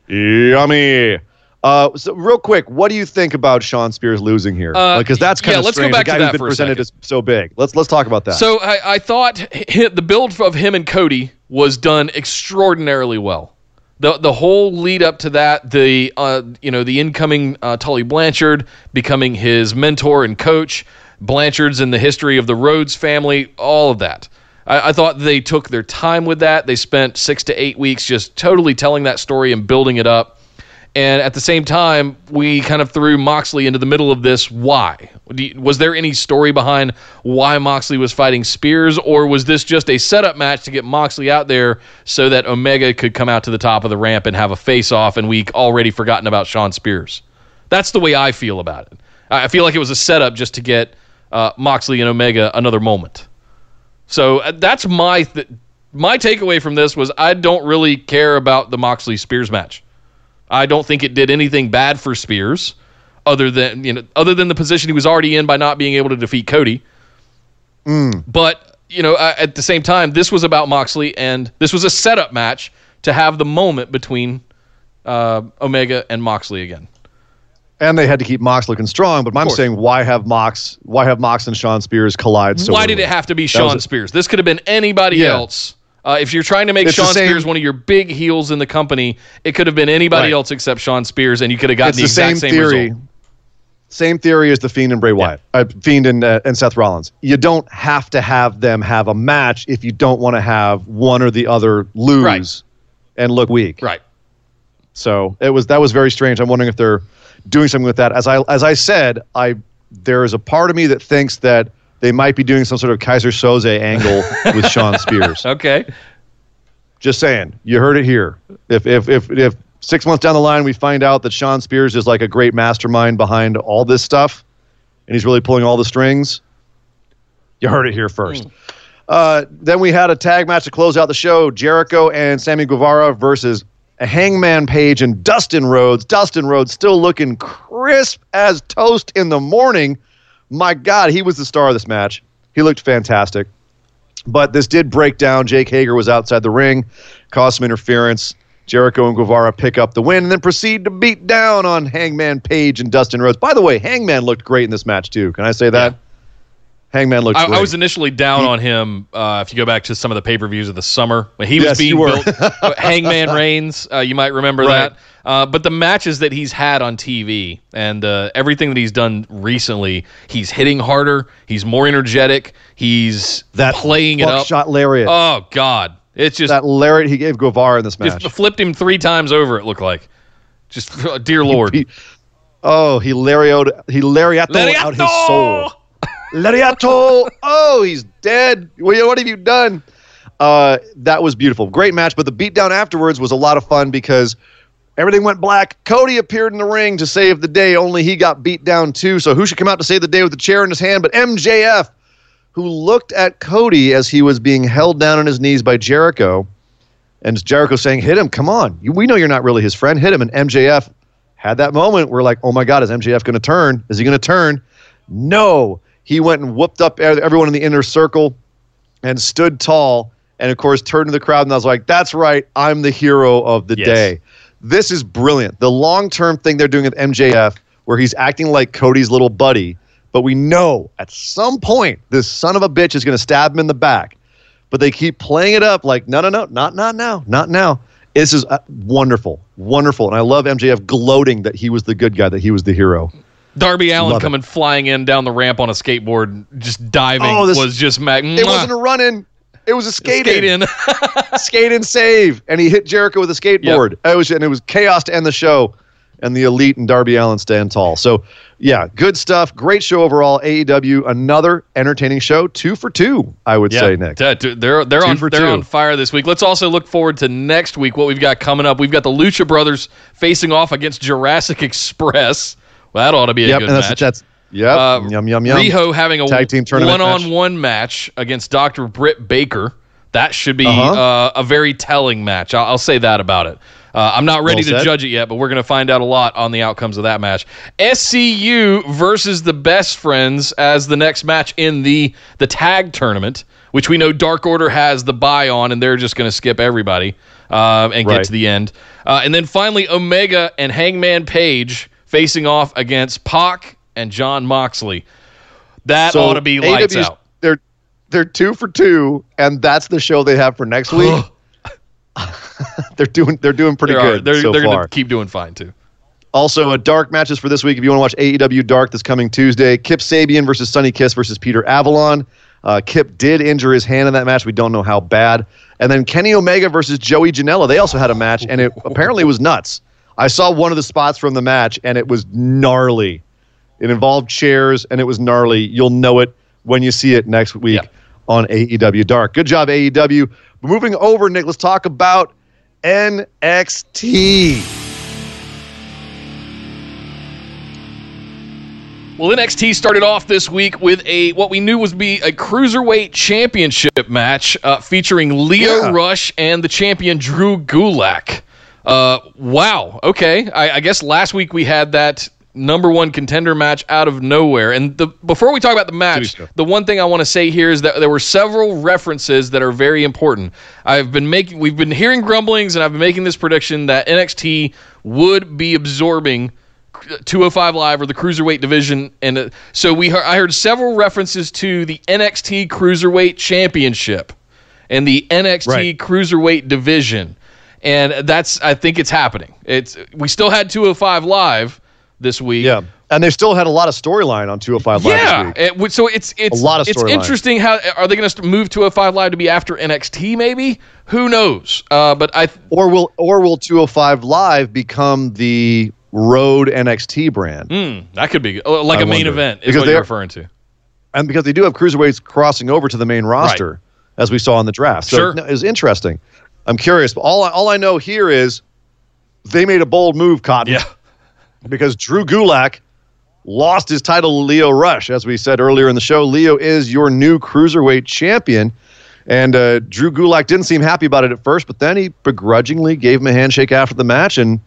Yummy. Uh, so real quick, what do you think about Shawn Spears losing here? Uh, Because that's kind yeah, of let's go back the to guy that who's been for a presented as so big. Let's let's talk about that. So I, I thought the build of him and Cody was done extraordinarily well. The the whole lead up to that, the uh, you know the incoming uh, Tully Blanchard becoming his mentor and coach, Blanchard's in the history of the Rhodes family, all of that. I, I thought they took their time with that. They spent six to eight weeks just totally telling that story and building it up. And at the same time, we kind of threw Moxley into the middle of this. Why? Was there any story behind why Moxley was fighting Spears, or was this just a setup match to get Moxley out there so that Omega could come out to the top of the ramp and have a face off and we already forgotten about Shawn Spears? That's the way I feel about it. I feel like it was a setup just to get uh, Moxley and Omega another moment. So uh, that's my th- my takeaway from this was I don't really care about the Moxley Spears match. I don't think it did anything bad for Spears, other than you know, other than the position he was already in by not being able to defeat Cody. But you know, at the same time, this was about Moxley, and this was a setup match to have the moment between uh, Omega and Moxley again. and they had to keep Mox looking strong. But I'm saying, why have Mox? Why have Mox and Shawn Spears collide? So Why did it have to be Shawn. Spears? This could have been anybody Yeah. else Uh, if you're trying to make It's Shawn Spears one of your big heels in the company, it could have been anybody Right. else except Shawn Spears, and you could have gotten it's the the exact same same, theory. result. Same theory as the Fiend and Bray Wyatt, uh, Fiend and, uh, and Seth Rollins. You don't have to have them have a match if you don't want to have one or the other lose Right. and look weak. Right. So it was that was very strange. I'm wondering if they're doing something with that. As I as I said, I there is a part of me that thinks that they might be doing some sort of Keyser Soze angle (laughs) with Shawn Spears. Okay. Just saying, you heard it here. If if if if six months down the line we find out that Shawn Spears is like a great mastermind behind all this stuff, and he's really pulling all the strings, you heard it here first. Uh, then we had a tag match to close out the show: Jericho and Sammy Guevara versus a Hangman Page and Dustin Rhodes. Dustin Rhodes still looking crisp as toast in the morning. My God, he was the star of this match. He looked fantastic. But this did break down. Jake Hager was outside the ring, caused some interference. Jericho and Guevara pick up the win and then proceed to beat down on Hangman Page and Dustin Rhodes. By the way, Hangman looked great in this match too. Can I say that? Hangman looked I. I was initially down on him. Uh, if you go back to some of the pay per views of the summer when he Yes, was being built, (laughs) Hangman Reigns, uh, you might remember Right. that. Uh, but the matches that he's had on TV and uh, everything that he's done recently, he's hitting harder. He's more energetic. He's that playing it up. Shot lariat. Oh God, it's just that lariat he gave Guevara in this match. just flipped him three times over. It looked like. Just (laughs) dear Lord. He- oh, he lariat he lariato out his soul. Lariato. Oh, he's dead. What have you done? Uh, that was beautiful. Great match, but the beatdown afterwards was a lot of fun because everything went black. Cody appeared in the ring to save the day, only he got beat down too. So who should come out to save the day with the chair in his hand but MJF, who looked at Cody as he was being held down on his knees by Jericho. And Jericho saying, Hit him, come on. We know you're not really his friend. Hit him. And MJF had that moment where, like, oh my God, is MJF going to turn? Is he going to turn? No. He went and whooped up everyone in the inner circle and stood tall. And of course, turned to the crowd and I was like, that's right. I'm the hero of the Yes. day. This is brilliant. The long term thing they're doing with MJF, where he's acting like Cody's little buddy, but we know at some point this son of a bitch is going to stab him in the back. But they keep playing it up like, no, no, no, not, not now, not now. This is uh, wonderful, wonderful, and I love MJF gloating that he was the good guy, that he was the hero. Darby Allin Love it. coming flying in down the ramp on a skateboard, just diving Oh, this- was just mag- It wasn't a run in, it was a skate, (laughs) (laughs) skate in. in. skate and save, and he hit Jericho with a skateboard. It was and it was chaos to end the show, and the Elite and Darby Allin stand tall. So, yeah, good stuff. Great show overall. AEW, another entertaining show. Two for two, I would say, Nick. That- dude, they're they're Two on they're two. on fire this week. Let's also look forward to next week. What we've got coming up. We've got the Lucha Brothers facing off against Jurassic Express. Well, that ought to be a Yep, good and that's match. that's yep. Uh, yum yum yum. Riho having a Tag team tournament one-on-one match. against Dr. Britt Baker. That should be Uh-huh. uh, a very telling match. I'll, I'll say that about it. Uh, I'm not ready Well to judge it yet, but we're going to find out a lot on the outcomes of that match. SCU versus the Best Friends as the next match in the the tag tournament, which we know Dark Order has the buy on, and they're just going to skip everybody uh, and get to the end. Uh, and then finally, Omega and Hangman Page facing off against Pac and John Moxley. That ought to be lights AEW's out. They're they're two for two, and that's the show they have for next (gasps) week. (laughs) they're doing they're doing pretty They're, good they're, so they're to keep doing fine too. Also, a dark matches for this week. If you want to watch AEW Dark this coming Tuesday, Kip Sabian versus Sonny Kiss versus Peter Avalon. Uh, Kip did injure his hand in that match. We don't know how bad. And then Kenny Omega versus Joey Janela. They also had a match, and it (laughs) apparently was nuts. I saw one of the spots from the match, and it was gnarly. It involved chairs, and it was gnarly. You'll know it when you see it next week Yeah. on AEW Dark. Good job, AEW. Moving over, Nick, let's talk about NXT. Well, NXT started off this week with a what we knew was be a cruiserweight championship match uh, featuring Lio Yeah. Rush and the champion Drew Gulak. Uh, wow. Okay. I, I guess last week we had that number one contender match out of nowhere. And the before we talk about the match, the one thing I want to say here is that there were several references that are very important. I've been making, we've been hearing grumblings, and I've been making this prediction that NXT would be absorbing 205 Live or the cruiserweight division, and uh, so we heard, I heard several references to the NXT Cruiserweight Championship, and the NXT Right. Cruiserweight division, and that's I think it's happening. It's we still had 205 live this week. Yeah. And they still had a lot of storyline on 205 Live Yeah, this week. it so it's it's A lot of it's interesting how are they going to move 205 live to be after NXT? Maybe who knows? Uh, but I Or will or will 205 Live become the Road NXT brand? Hmm, that could be like I a main wonder. event is Because what they're- you're referring to. and because they do have cruiserweights crossing over to the main roster, as we saw in the draft. So Sure. no, it's interesting. I'm curious. But all I, all I know here is they made a bold move, Cotton. Yeah. (laughs) Because Drew Gulak lost his title to Lio Rush, as we said earlier in the show. Lio is your new cruiserweight champion. And uh, Drew Gulak didn't seem happy about it at first, but then he begrudgingly gave him a handshake after the match. And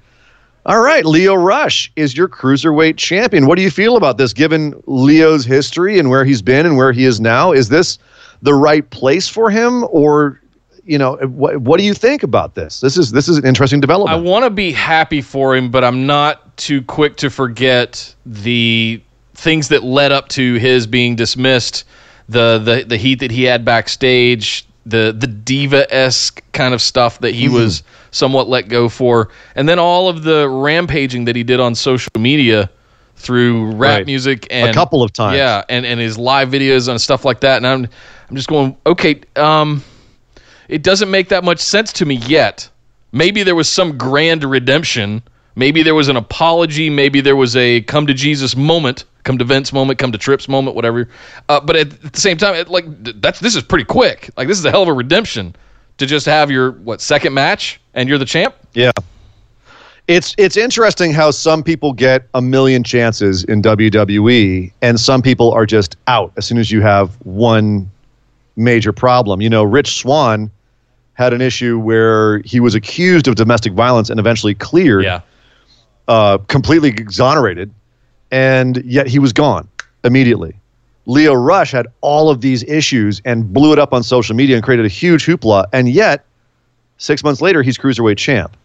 all right, Lio Rush is your cruiserweight champion. What do you feel about this, given Lio's history and where he's been and where he is now? Is this the right place for him, or you know, what, what do you think about this? This is this is an interesting development. I want to be happy for him, but I'm not too quick to forget the things that led up to his being dismissed, the the the heat that he had backstage, the the diva esque kind of stuff that he was somewhat let go for, and then all of the rampaging that he did on social media through rap Right. music and a couple of times. yeah, and and his live videos and stuff like that, and I'm I'm just going okay. Um, it doesn't make that much sense to me yet. Maybe there was some grand redemption. Maybe there was an apology. Maybe there was a come to Jesus moment, come to Vince moment, come to Trips moment, whatever. Uh, but at, the same time, it, like that's this is pretty quick. Like this is a hell of a redemption to just have your what second match and you're the champ. Yeah. It's it's interesting how some people get a million chances in WWE and some people are just out as soon as you have one major problem. You know, Rich Swann had an issue where he was accused of domestic violence and eventually cleared, Yeah, uh, completely exonerated, and yet he was gone immediately. Lio Rush had all of these issues and blew it up on social media and created a huge hoopla, and yet six months later he's cruiserweight champ.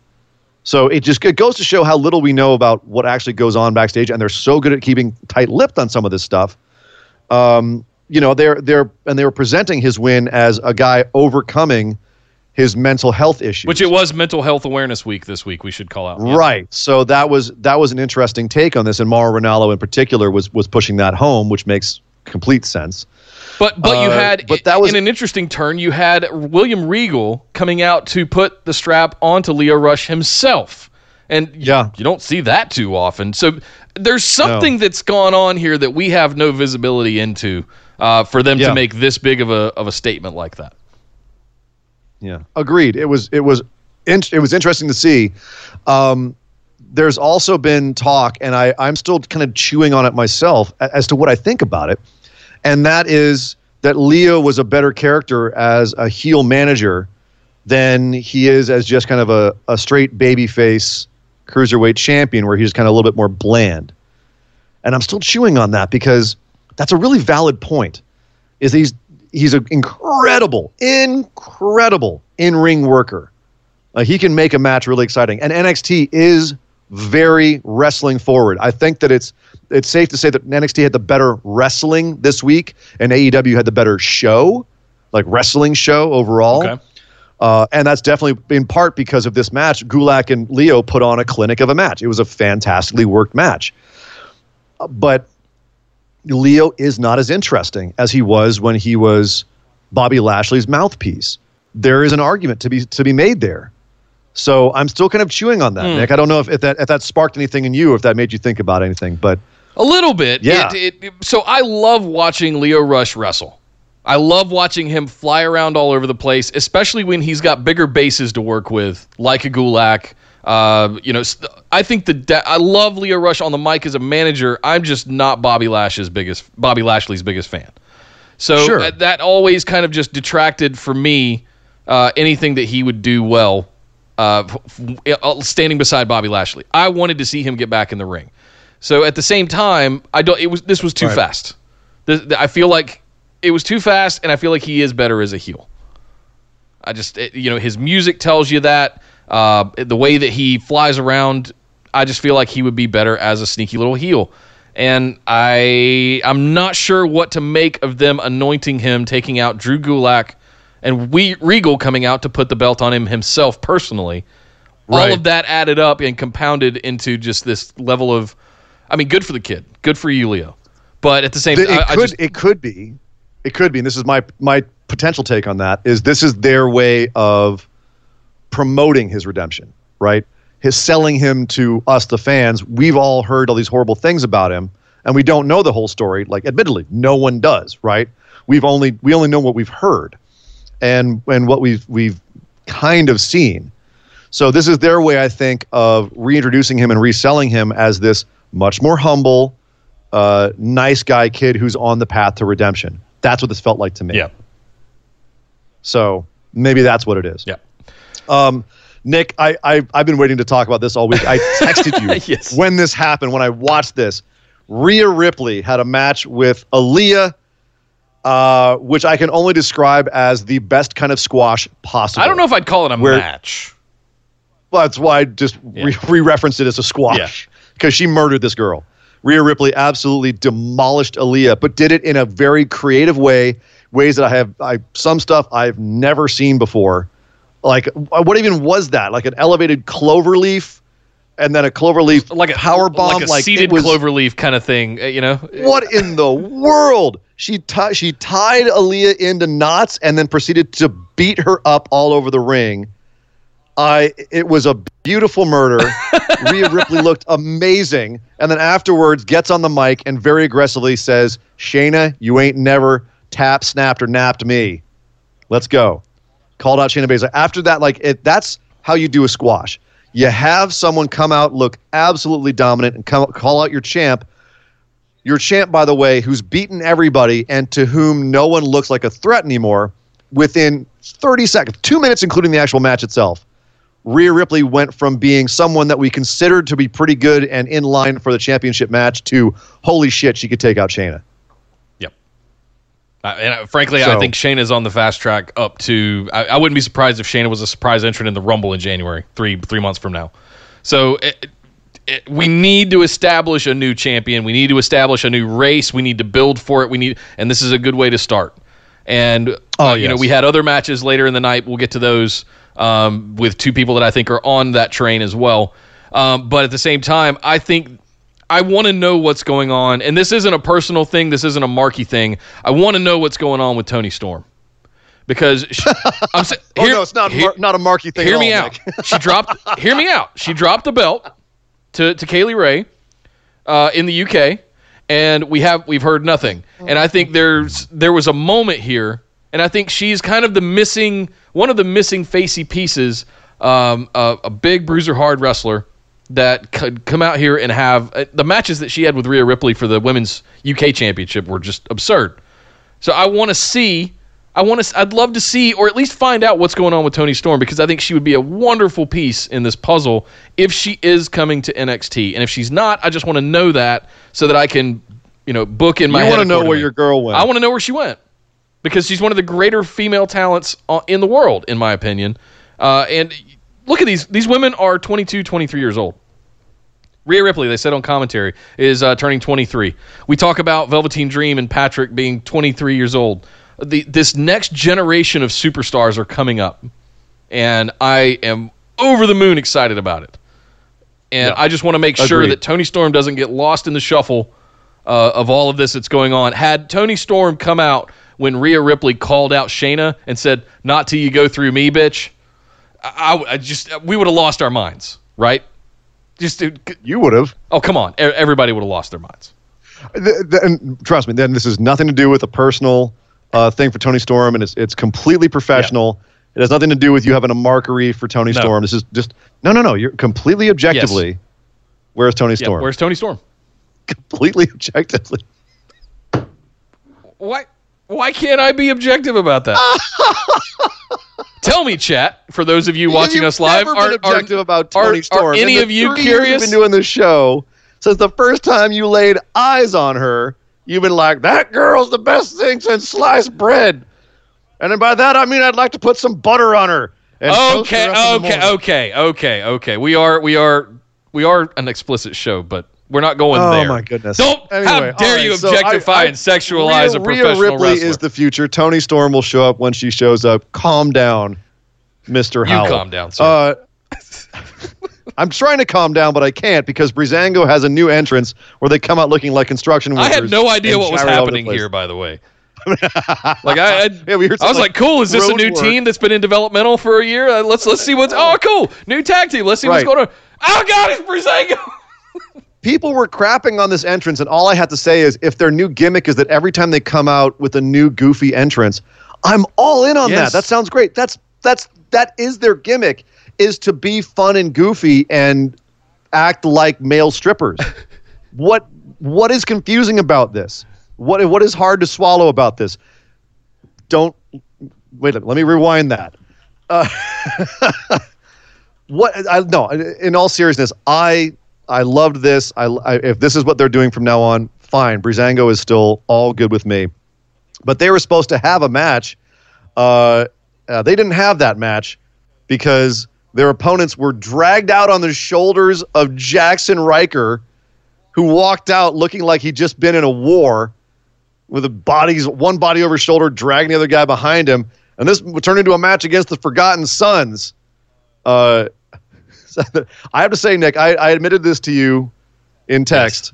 So it just it goes to show how little we know about what actually goes on backstage, and they're so good at keeping tight-lipped on some of this stuff. Um, you know, they're they're and they were presenting his win as a guy overcoming his mental health issues. which it was Mental Health Awareness Week this week. We should call out. Yeah. Right. So that was that was an interesting take on this, and Mauro Ranallo in particular was was pushing that home, which makes complete sense. But but you Uh, had but that was- in an interesting turn. You had William Regal coming out to put the strap onto Lio Rush himself, and Yeah. you don't see that too often. So there's something that's gone on here that we have no visibility into uh, for them Yeah. to make this big of a of a statement like that. Yeah, agreed. It was it was in, it was interesting to see. Um, there's also been talk, and I I'm still kind of chewing on it myself as to what I think about it, and that is that Lio was a better character as a heel manager than he is as just kind of a, a straight babyface cruiserweight champion, where he's kind of a little bit more bland. And I'm still chewing on that because that's a really valid point. Is he's he's an incredible, incredible in-ring worker. Uh, he can make a match really exciting, and NXT is very wrestling forward. I think that it's it's safe to say that NXT had the better wrestling this week, and AEW had the better show, like wrestling show overall. Okay. Uh, and that's definitely in part because of this match. Gulak and Lio put on a clinic of a match. It was a fantastically worked match. Uh, but Lio is not as interesting as he was when he was Bobby Lashley's mouthpiece. There is an argument to be to be made there. So I'm still kind of chewing on that, hmm. Nick. I don't know if, if that if that sparked anything in you, if that made you think about anything, but A little bit. Yeah. It, it, so I love watching Lio Rush wrestle. I love watching him fly around all over the place, especially when he's got bigger bases to work with, like a Gulak. Uh, you know, I think the da- I love Lio Rush on the mic as a manager. I'm just not Bobby Lash's biggest Bobby Lashley's biggest fan. So Sure. uh, that always kind of just detracted for me uh, anything that he would do well uh, uh, standing beside Bobby Lashley. I wanted to see him get back in the ring. So at the same time, I don't. It was this was too Right. fast. This, I feel like it was too fast, and I feel like he is better as a heel. I just it, you know his music tells you that uh, the way that he flies around. I just feel like he would be better as a sneaky little heel. And I I'm not sure what to make of them anointing him, taking out Drew Gulak and we Regal coming out to put the belt on him himself personally. All of that added up and compounded into just this level of, I mean, good for the kid, good for Julio, but at the same time, it I could just, it could be, it could be, and this is my my potential take on that is this is their way of promoting his redemption, right? His selling him to us, the fans. We've all heard all these horrible things about him, and we don't know the whole story. Like, admittedly, no one does, right? We've only we only know what we've heard, and and what we've we've kind of seen. So this is their way, I think, of reintroducing him and reselling him as this much more humble, uh, nice guy kid who's on the path to redemption. That's what this felt like to me. yeah, So maybe that's what it is. yeah. Um, Nick, I, I I've been waiting to talk about this all week. I (laughs) texted you (laughs) Yes. when this happened. When I watched this, Rhea Ripley had a match with Aliyah, uh, which I can only describe as the best kind of squash possible. I don't know if I'd call it a Where- match. Well, that's why I just re- re-referenced it as a squash because she murdered this girl. Rhea Ripley absolutely demolished Aliyah, but did it in a very creative way, ways that I have I some stuff I've never seen before. Like uh, what even was that? Like an elevated clover leaf, and then a clover leaf Like a power bomb, like a seated it was, cloverleaf kind of thing, uh, you know? What in the world? She ti- she tied Aliyah into knots and then proceeded to beat her up all over the ring. I it was a beautiful murder. (laughs) Rhea Ripley looked amazing, and then afterwards gets on the mic and very aggressively says, "Shayna, you ain't never tap, snapped, or napped me. Let's go." Called out Shayna Baszler. After that, like it, that's how you do a squash. You have someone come out, look absolutely dominant, and come call out your champ. Your champ, by the way, who's beaten everybody and to whom no one looks like a threat anymore. Within 30 seconds, two minutes, including the actual match itself, Rhea Ripley went from being someone that we considered to be pretty good and in line for the championship match to holy shit, she could take out Shayna. Uh, and uh, frankly, I So- think Shayna's on the fast track up to. I, I wouldn't be surprised if Shayna was a surprise entrant in the Rumble in January, three three months from now. So it, it, we need to establish a new champion. We need to establish a new race. We need to build for it. We need, and this is a good way to start. And Oh, uh, you know, we had other matches later in the night. We'll get to those um, with two people that I think are on that train as well. Um, but at the same time, I think I want to know what's going on, and this isn't a personal thing. This isn't a Marky thing. I want to know what's going on with Toni Storm because she, (laughs) I'm sa- Oh no, it's not here- not a marky thing. hear me all, out. (laughs) She dropped. Hear me out. She dropped the belt to to Kay Lee Ray uh, in the UK, and we have we've heard nothing. And I think there's there was a moment here, and I think she's kind of the missing one of the missing facey pieces. Um, a, a big bruiser hard wrestler that could come out here and have uh, the matches that she had with Rhea Ripley for the women's UK championship were just absurd. So I want to see. I want to. I'd love to see, or at least find out what's going on with Toni Storm because I think she would be a wonderful piece in this puzzle if she is coming to NXT, and if she's not, I just want to know that so that I can, you know, book in my. You want to know where your girl went. I want to know where she went because she's one of the greater female talents uh, in the world, in my opinion. Uh, and look at these; these women are 22, 23 years old. Rhea Ripley, they said on commentary, is uh, turning 23. We talk about Velveteen Dream and Patrick being 23 years old. The, this next generation of superstars are coming up, and I am over the moon excited about it. And I just want to make sure that Toni Storm doesn't get lost in the shuffle uh, of all of this that's going on. Had Toni Storm come out when Rhea Ripley called out Shayna and said, "Not till you go through me, bitch," I, I- just we would have lost our minds, right? Just you would have. oh come on, everybody would have lost their minds. Th- th- and trust me, then this has nothing to do with a personal uh, thing for Toni Storm, and it's it's completely professional. It has nothing to do with you having a markery for Toni No. Storm. This is just no, no, no. You're completely objectively. Where's Toni Yeah, Storm? where's Toni Storm? completely (laughs) objectively. Why why can't I be objective about that? (laughs) Tell me, chat. For those of you watching You've us live, are, objective are, about Toni are Storm. In any of you curious? You've been doing this show since the first time you laid eyes on her. You've been like, that girl's the best thing since sliced bread. And then by that I mean I'd like to put some butter on her. her okay, the okay, okay, okay, okay. We are we are we are an explicit show, but We're not going Oh there. Oh my goodness! Don't- how dare right, you so objectify I- I- and sexualize Rhea, a Rhea professional Ripley wrestler. is the future. Toni Storm will show up when she shows up. Calm down, Mister You calm down, sir. Uh, I'm trying to calm down, but I can't because Breezango has a new entrance where they come out looking like construction workers. I had no idea what was gyrate all over the happening here, by the way. (laughs) like I, I, Yeah, we I was some, like, "Cool, is this a new work. team that's been in developmental for a year? Uh, let's let's see what's oh cool, new tag team. Let's see what's going on. Oh God, it's Breezango. (laughs) people were crapping on this entrance, and all I had to say is, if their new gimmick is that every time they come out with a new goofy entrance, I'm all in on Yes. that. That sounds great. That's that's that is their gimmick is to be fun and goofy and act like male strippers. (laughs) what what is confusing about this? What what is hard to swallow about this? Don't wait. Let me rewind that. Uh, (laughs) what I no. In all seriousness, I I loved this. I, I if this is what they're doing from now on, fine. Breezango is still all good with me. But they were supposed to have a match. Uh, uh, they didn't have that match because their opponents were dragged out on the shoulders of Jaxson Ryker, who walked out looking like he'd just been in a war, with the bodies one body over his shoulder, dragging the other guy behind him. And this turned into a match against the Forgotten Sons. Uh, (laughs) I have to say, Nick, I, I admitted this to you in text.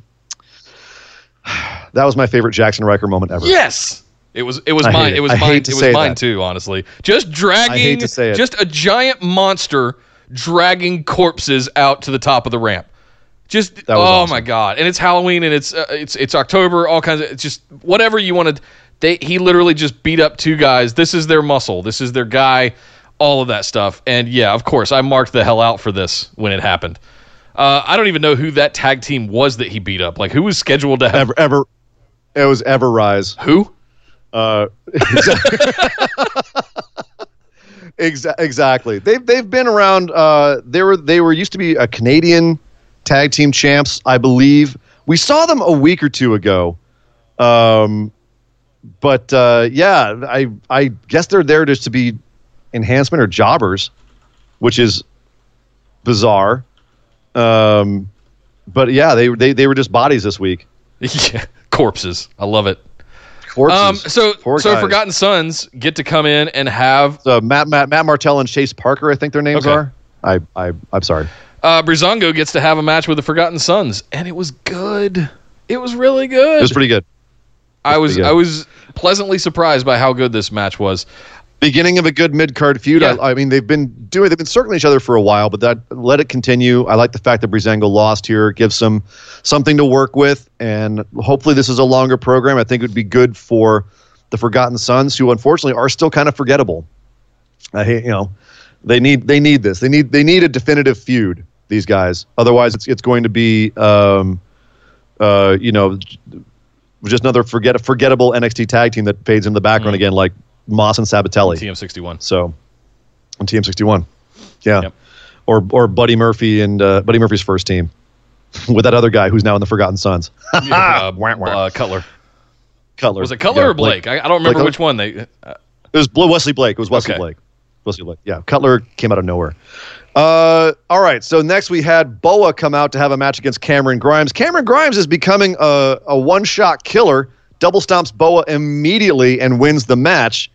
That was my favorite Jaxson Ryker moment ever. Yes. It was it was I mine. it. It, was I mine. to It was mine that. too, honestly. Just dragging to say it. just a giant monster dragging corpses out to the top of the ramp. Just oh awesome. my god. And it's Halloween and it's uh, it's it's October, all kinds of it's just whatever you wanted. They he literally just beat up two guys. This is their muscle. This is their guy. All of that stuff. And yeah, of course, I marked the hell out for this when it happened. Uh, I don't even know who that tag team was that he beat up. Like who was scheduled to have Ever, ever, it was Ever Rise. who? Uh, (laughs) exa- exactly. They've they've been around. Uh, they were they were used to be a Canadian tag team champs, I believe. We saw them a week or two ago. Um, but uh, yeah, I I guess they're there just to be enhancement or jobbers, which is bizarre. Um, but yeah, they they they were just bodies this week. (laughs) Yeah, corpses. I love it. Corpses. Um, so Poor so guys. Forgotten Sons get to come in and have So Matt, Matt Matt Martel and Chase Parker, I think their names Okay. are. I I I'm sorry. uh, Breezango gets to have a match with the Forgotten Sons, and it was good. It was really good. It was pretty good. I was pretty good. I was pleasantly surprised by how good this match was. Beginning of a good mid card feud. Yeah. I, I mean, they've been doing they've been circling each other for a while, but that let it continue. I like the fact that Breezango lost here, gives them something to work with, and hopefully this is a longer program. I think it would be good for the Forgotten Sons, who unfortunately are still kind of forgettable. I hate you know they need they need this. They need they need a definitive feud. These guys, otherwise it's it's going to be um, uh, you know just another forget forgettable NXT tag team that fades in the background Mm. again, like Moss and Sabbatelli. TM61. So on TM61, yeah, Yep. or or Buddy Murphy and uh, Buddy Murphy's first team (laughs) with that other guy who's now in the Forgotten Sons, (laughs) uh, Wah, wah. uh, Cutler. Cutler. Was it Cutler Yeah, or Blake? I, I don't remember Blake- which one. They uh, It was Bl- Wesley Blake. It was Wesley Okay. Blake. Wesley Blake. Yeah, Cutler came out of nowhere. Uh, all right. So next we had Boa come out to have a match against Cameron Grimes. Cameron Grimes is becoming a, a one-shot killer. Double stomps Boa immediately and wins the match.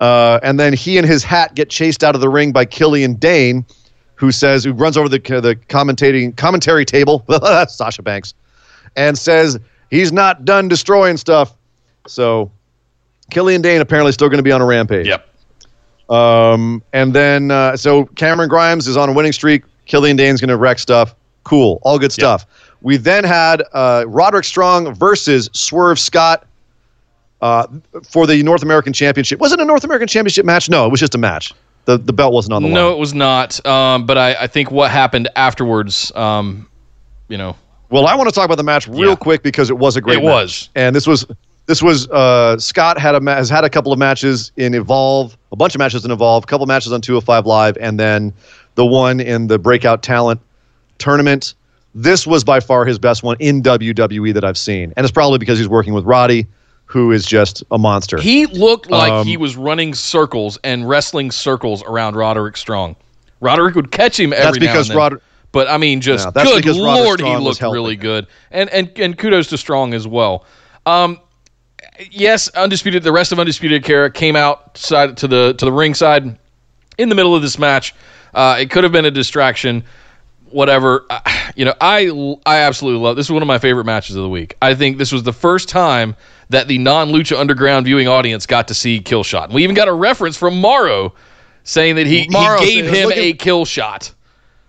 Uh, and then he and his hat get chased out of the ring by Killian Dain, who says, who runs over the the commentating commentary table. That's (laughs) Sasha Banks, and says he's not done destroying stuff. So Killian Dain apparently still going to be on a rampage. yep. Um, and then uh, so Cameron Grimes is on a winning streak. Killian Dain's going to wreck stuff. Cool, all good stuff. We then had uh, Roderick Strong versus Swerve Scott uh, for the North American Championship. Was it a North American Championship match? No, it was just a match. The the belt wasn't on the No, line. it was not. Um, but I, I think what happened afterwards, um, you know, Well, I want to talk about the match real Yeah. quick because it was a great. Match. It match. was. and this was this was uh, Scott had a ma- has had a couple of matches in Evolve, a bunch of matches in Evolve, a couple of matches on 205 Live, and then the one in the Breakout Talent tournament. This was by far his best one in WWE that I've seen, and it's probably because he's working with Roddy, who is just a monster. he looked like Um, he was running circles and wrestling circles around Roderick Strong. Roderick would catch him every That's now and then, Rod- But I mean, just good lord, he looked really good, and and and kudos to Strong as well. Um, yes, undisputed. The rest of undisputed Kara came outside to the to the ringside in the middle of this match. Uh, it could have been a distraction. Whatever, Uh, you know, I I absolutely love. This is one of my favorite matches of the week. I think this was the first time that the non Lucha Underground viewing audience got to see Kill Shot. And we even got a reference from Mauro saying that he, Mauro he gave said, him "Look at- a kill shot.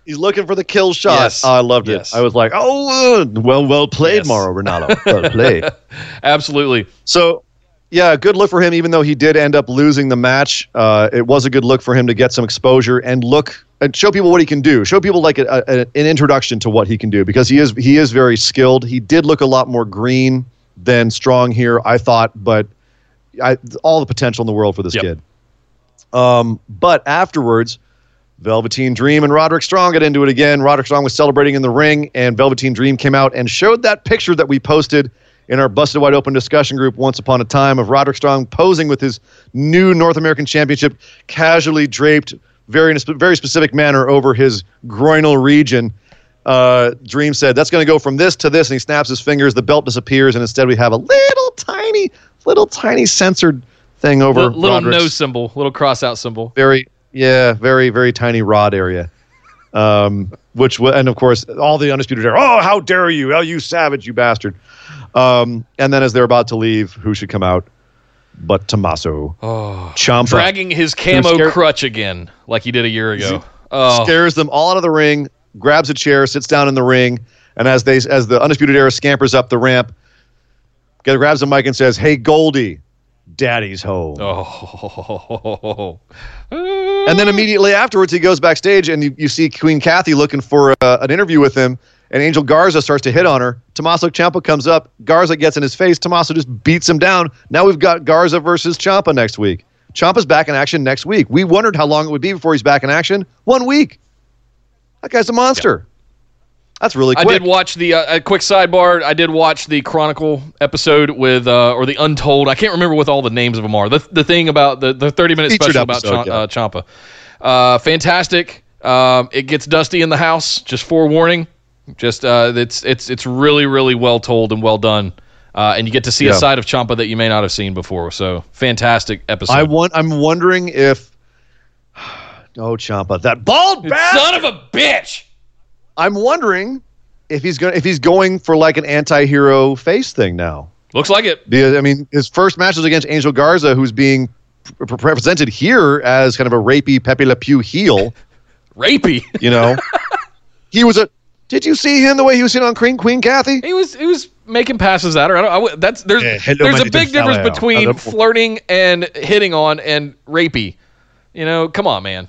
He's looking for the kill shot. Yes. Oh, I loved it. I was like, oh, uh, well, well played, Yes. Mauro Ranallo. Well (laughs) played. Absolutely. So, yeah, good look for him. Even though he did end up losing the match, uh, it was a good look for him to get some exposure and look and show people what he can do. Show people like a, a, an introduction to what he can do because he is he is very skilled. He did look a lot more green than strong here, I thought, but I, all the potential in the world for this Yep. kid. Um, but afterwards, Velveteen Dream and Roderick Strong got into it again. Roderick Strong was celebrating in the ring, and Velveteen Dream came out and showed that picture that we posted in our Busted Wide Open discussion group once upon a time of Roderick Strong posing with his new North American Championship casually draped, very in a very specific manner over his groinal region. Uh, Dream said, "That's going to go from this to this," and he snaps his fingers. The belt disappears, and instead we have a little tiny, little tiny censored thing over Little, little Roderick's no symbol, little cross out symbol. very yeah very very tiny rod area um which and of course all the undisputed era oh how dare you oh you savage you bastard um and then as they're about to leave who should come out but Tommaso Oh, Ciampa dragging his camo scared- crutch again, like he did a year ago. Oh, scares them all out of the ring grabs a chair sits down in the ring and as they as the undisputed era scampers up the ramp grabs the mic and says hey Goldie daddy's home oh. And then immediately afterwards, he goes backstage, and you, you see Queen Kathy looking for uh, an interview with him. And Angel Garza starts to hit on her. Tommaso Ciampa comes up. Garza gets in his face. Tommaso just beats him down. Now we've got Garza versus Ciampa next week. Ciampa's back in action next week. We wondered how long it would be before he's back in action. One week. That guy's a monster. That's really I quick. did watch the uh, a quick sidebar. I did watch the Chronicle episode with uh, or the Untold. I can't remember what all the names of them are. The the thing about the the thirty minute Featured special episode, about Cham- yeah. uh, Ciampa. Uh, fantastic. Um, it gets dusty in the house. Just forewarning. Just uh, it's it's it's really really well told and well done. Uh, and you get to see a side of Ciampa that you may not have seen before. So fantastic episode. I want. I'm wondering if. (sighs) Oh, Ciampa, that bald bastard! Son of a bitch. I'm wondering if he's going if he's going for like an anti-hero face thing now. Looks like it. Because I mean, his first match was against Angel Garza, who's being pr- pr- represented here as kind of a rapey Pepe Le Pew heel. (laughs) Rapey. You know, (laughs) he was a. Did you see him the way he was sitting on Queen Queen Kathy? He was he was making passes at her. I don't. I, w- that's there's Yeah, hello, there's a big difference between Hello. flirting and hitting on and rapey. You know, come on, man.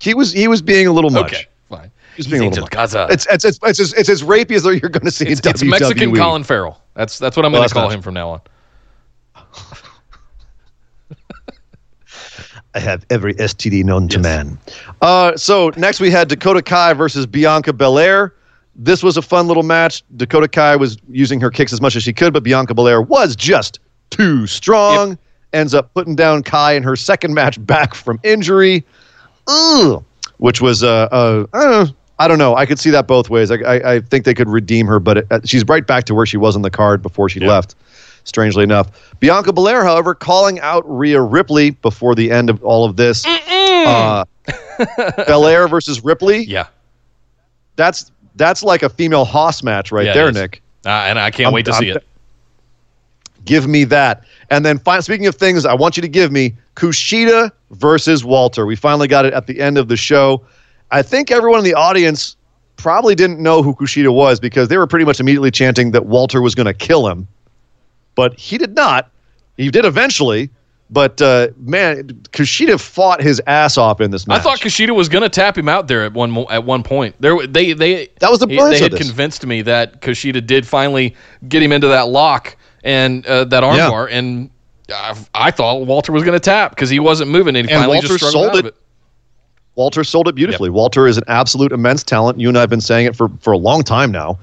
He was he was being a little much. Okay, fine. He's being a little much. Garza. It's it's it's it's as, it's as rapey as you're going to see It's, in it's WWE. Mexican Colin Farrell. That's that's what I'm Well, going to call not- him from now on. I have every STD known to man. Uh, so next we had Dakota Kai versus Bianca Belair. This was a fun little match. Dakota Kai was using her kicks as much as she could, but Bianca Belair was just too strong. Ends up putting down Kai in her second match back from injury. Ugh. Which was uh, uh, uh, I don't know. I could see that both ways. I, I, I think they could redeem her, but it, uh, she's right back to where she was on the card before she left. Strangely enough, Bianca Belair, however, calling out Rhea Ripley before the end of all of this. Uh, (laughs) Belair versus Ripley. Yeah, That's that's like a female Hoss match right Yeah, it there, is. Nick. uh, and I can't I'm- wait to see I'm- it. Give me that. And then, fin- speaking of things, I want you to give me Kushida versus Walter. We finally got it at the end of the show. I think everyone in the audience probably didn't know who Kushida was because they were pretty much immediately chanting that Walter was going to kill him. But he did not. He did eventually. But uh, man, Kushida fought his ass off in this match. I thought Kushida was going to tap him out there at one at one point. There, they they That was the he- they had this. convinced me that Kushida did finally get him into that lock and uh, that armbar, and I, I thought Walter was going to tap because he wasn't moving, and he And finally Walter just sold it. it. Walter sold it beautifully. Walter is an absolute immense talent. You and I have been saying it for, for a long time now.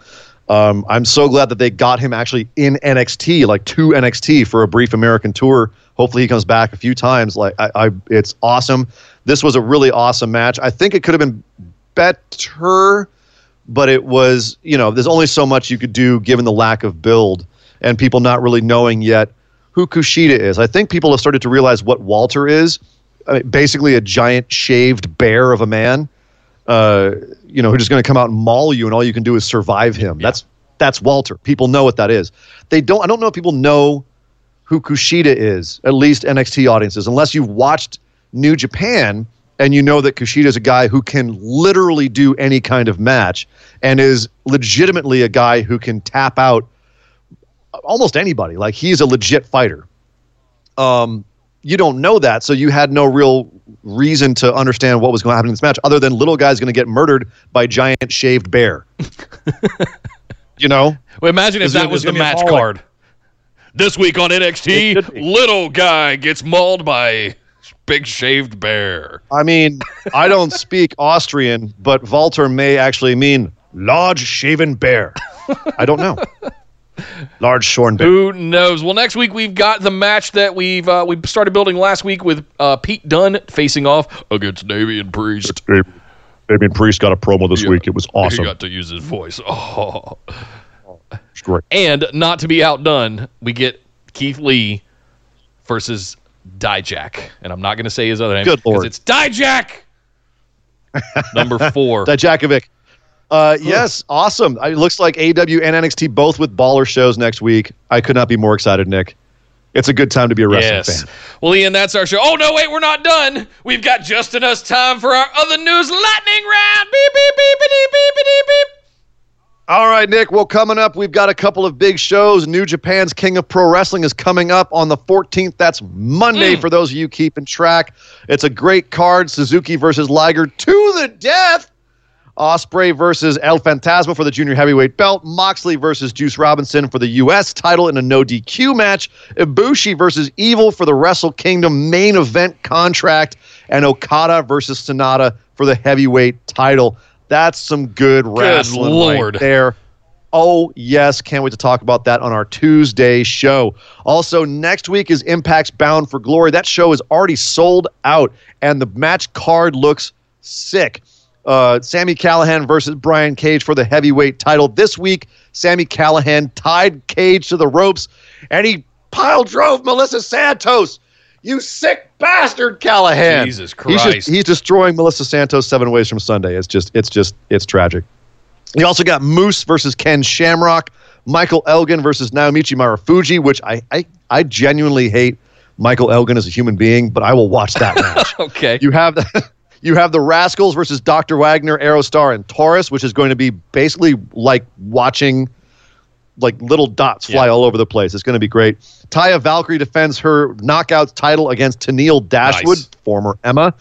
Um, I'm so glad that they got him actually in NXT, like to NXT for a brief American tour. Hopefully, he comes back a few times. Like I, I it's awesome. This was a really awesome match. I think it could have been better, but it was you know there's only so much you could do given the lack of build and people not really knowing yet who Kushida is. I think people have started to realize what Walter is. I mean, basically, a giant shaved bear of a man. Uh, you know, who's just going to come out and maul you, and all you can do is survive him. That's that's Walter. People know what that is. They don't. I don't know if people know who Kushida is. At least NXT audiences, unless you've watched New Japan and you know that Kushida is a guy who can literally do any kind of match and is legitimately a guy who can tap out almost anybody. Like he's a legit fighter. Um, you don't know that, so you had no real reason to understand what was going to happen in this match, other than little guy's going to get murdered by giant shaved bear. (laughs) you know. Well, imagine if that was the match card. This week on NXT, little guy gets mauled by big shaved bear. I mean, I don't speak Austrian, but Walter may actually mean large shaven bear. I don't know. (laughs) Large shorn bear. Who knows? Well, next week we've got the match that we've uh, we started building last week with uh, Pete Dunne facing off against Damian Priest. Damian Priest got a promo this week. It was awesome. He got to use his voice. Oh. (laughs) It's great. And not to be outdone, we get Keith Lee versus Dijak, and I'm not going to say his other name Good lord. it's Dijak. (laughs) Number four. Dijakovic. Uh, yes, awesome. It looks like AEW and NXT both with baller shows next week. I could not be more excited, Nick. It's a good time to be a wrestling yes. fan. Well, Ian, that's our show. Oh no, wait, we're not done. We've got just enough time for our other news lightning round. Beep beep beep beep beep beep beep. All right, Nick. Well, coming up, we've got a couple of big shows. New Japan's King of Pro Wrestling is coming up on the 14th. That's Monday Mm. for those of you keeping track. It's a great card. Suzuki versus Liger to the death. Ospreay versus El Phantasmo for the junior heavyweight belt. Moxley versus Juice Robinson for the U.S. title in a no DQ match. Ibushi versus Evil for the Wrestle Kingdom main event contract. And Okada versus Sanada for the heavyweight title. That's some good wrestling Lord. right there. Oh, yes. Can't wait to talk about that on our Tuesday show. Also, next week is Impact's Bound for Glory. That show is already sold out, and the match card looks sick. Uh, Sammy Callihan versus Brian Cage for the heavyweight title. This week, Sammy Callihan tied Cage to the ropes, and he pile drove Melissa Santos. You sick bastard, Callihan! Jesus He's, Christ. just, he's destroying Melissa Santos seven ways from Sunday. It's just, it's just, it's tragic. You also got Moose versus Ken Shamrock, Michael Elgin versus Naomichi Marufuji, which I, I, I genuinely hate Michael Elgin as a human being, but I will watch that (laughs) match. Okay. You have the you have the Rascalz versus Dr. Wagner, Aerostar, and Taurus, which is going to be basically like watching like little dots fly Yeah. all over the place. It's going to be great. Taya Valkyrie defends her knockouts title against Tennille Dashwood, Nice. former Emma.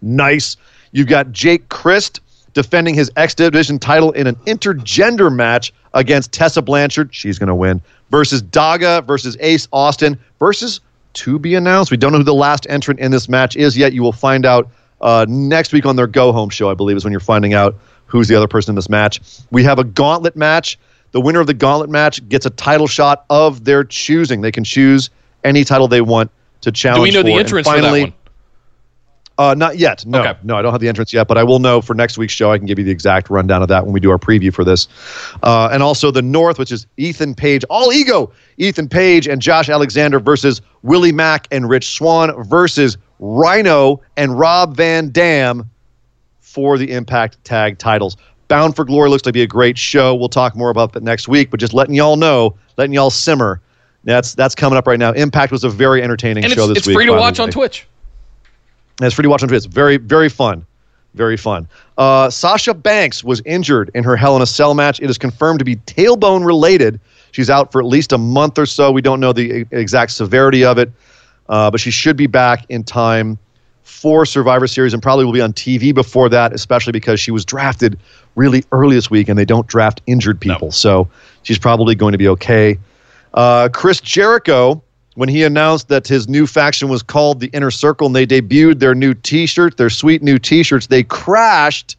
Nice. You've got Jake Crist defending his X Division title in an intergender match against Tessa Blanchard. She's going to win. Versus Daga versus Ace Austin versus to be announced. We don't know who the last entrant in this match is yet. You will find out uh, next week on their Go Home show, I believe, is when you're finding out who's the other person in this match. We have a gauntlet match. The winner of the gauntlet match gets a title shot of their choosing. They can choose any title they want to challenge. Do we know the for. And entrance finally, for that one? uh, not yet. No, Okay. no, I don't have the entrance yet, but I will know for next week's show. I can give you the exact rundown of that when we do our preview for this. Uh, and also the North, which is Ethan Page, all ego, Ethan Page and Josh Alexander versus Willie Mack and Rich Swann versus Rhino and Rob Van Dam for the Impact Tag titles. Bound for Glory looks to be a great show. We'll talk more about that next week, but just letting y'all know, letting y'all simmer. That's that's coming up right now. Impact was a very entertaining And show it's, this it's week. free to watch on. Twitch. And it's free to watch on Twitch. It's very, very fun. Very fun. Uh, Sasha Banks was injured in her Hell in a Cell match. It is confirmed to be tailbone related. She's out for at least a month or so. We don't know the exact severity of it, uh, but she should be back in time for Survivor Series and probably will be on TV before that, especially because she was drafted really early this week and they don't draft injured people. So she's probably going to be okay. Uh, Chris Jericho, when he announced that his new faction was called the Inner Circle and they debuted their new t shirts, their sweet new t shirts, they crashed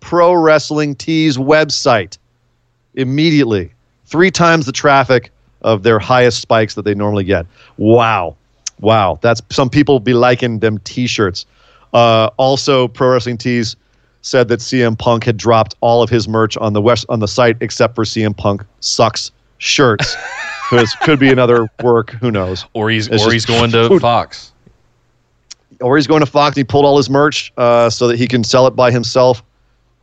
Pro Wrestling Tees website immediately. Three times the traffic of their highest spikes that they normally get. Wow. Wow. That's some people be liking them t shirts. Uh, also, Pro Wrestling Tees said that CM Punk had dropped all of his merch on the west on the site except for CM Punk sucks shirts. (laughs) This could be another work. Who knows? Or he's It's or just he's going to. Fox. Or he's going to Fox. And he pulled all his merch uh, so that he can sell it by himself.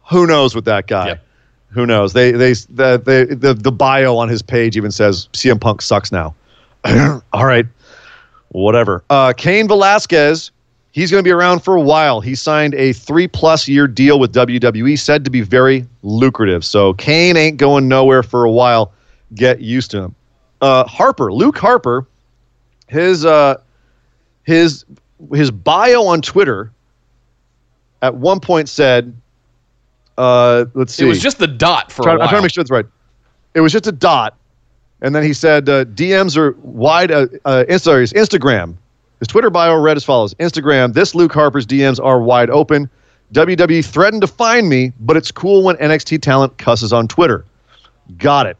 Who knows with that guy? Yep. Who knows? They they the, they, the the bio on his page even says CM Punk sucks now. (clears throat) all right, whatever. Uh, Cain Velasquez. He's going to be around for a while. He signed a three plus year deal with WWE, said to be very lucrative. So Cain ain't going nowhere for a while. Get used to him. Uh, Harper, Luke Harper, his uh, his his bio on Twitter at one point said, uh, "Let's see." It was just the dot for Try- a I'm trying to make sure it's right. It was just a dot, and then he said uh, DMs are wide. Uh, uh, sorry, his Instagram. His Twitter bio read as follows: Instagram. This Luke Harper's DMs are wide open. WWE threatened to find me, but it's cool when NXT talent cusses on Twitter. Got it.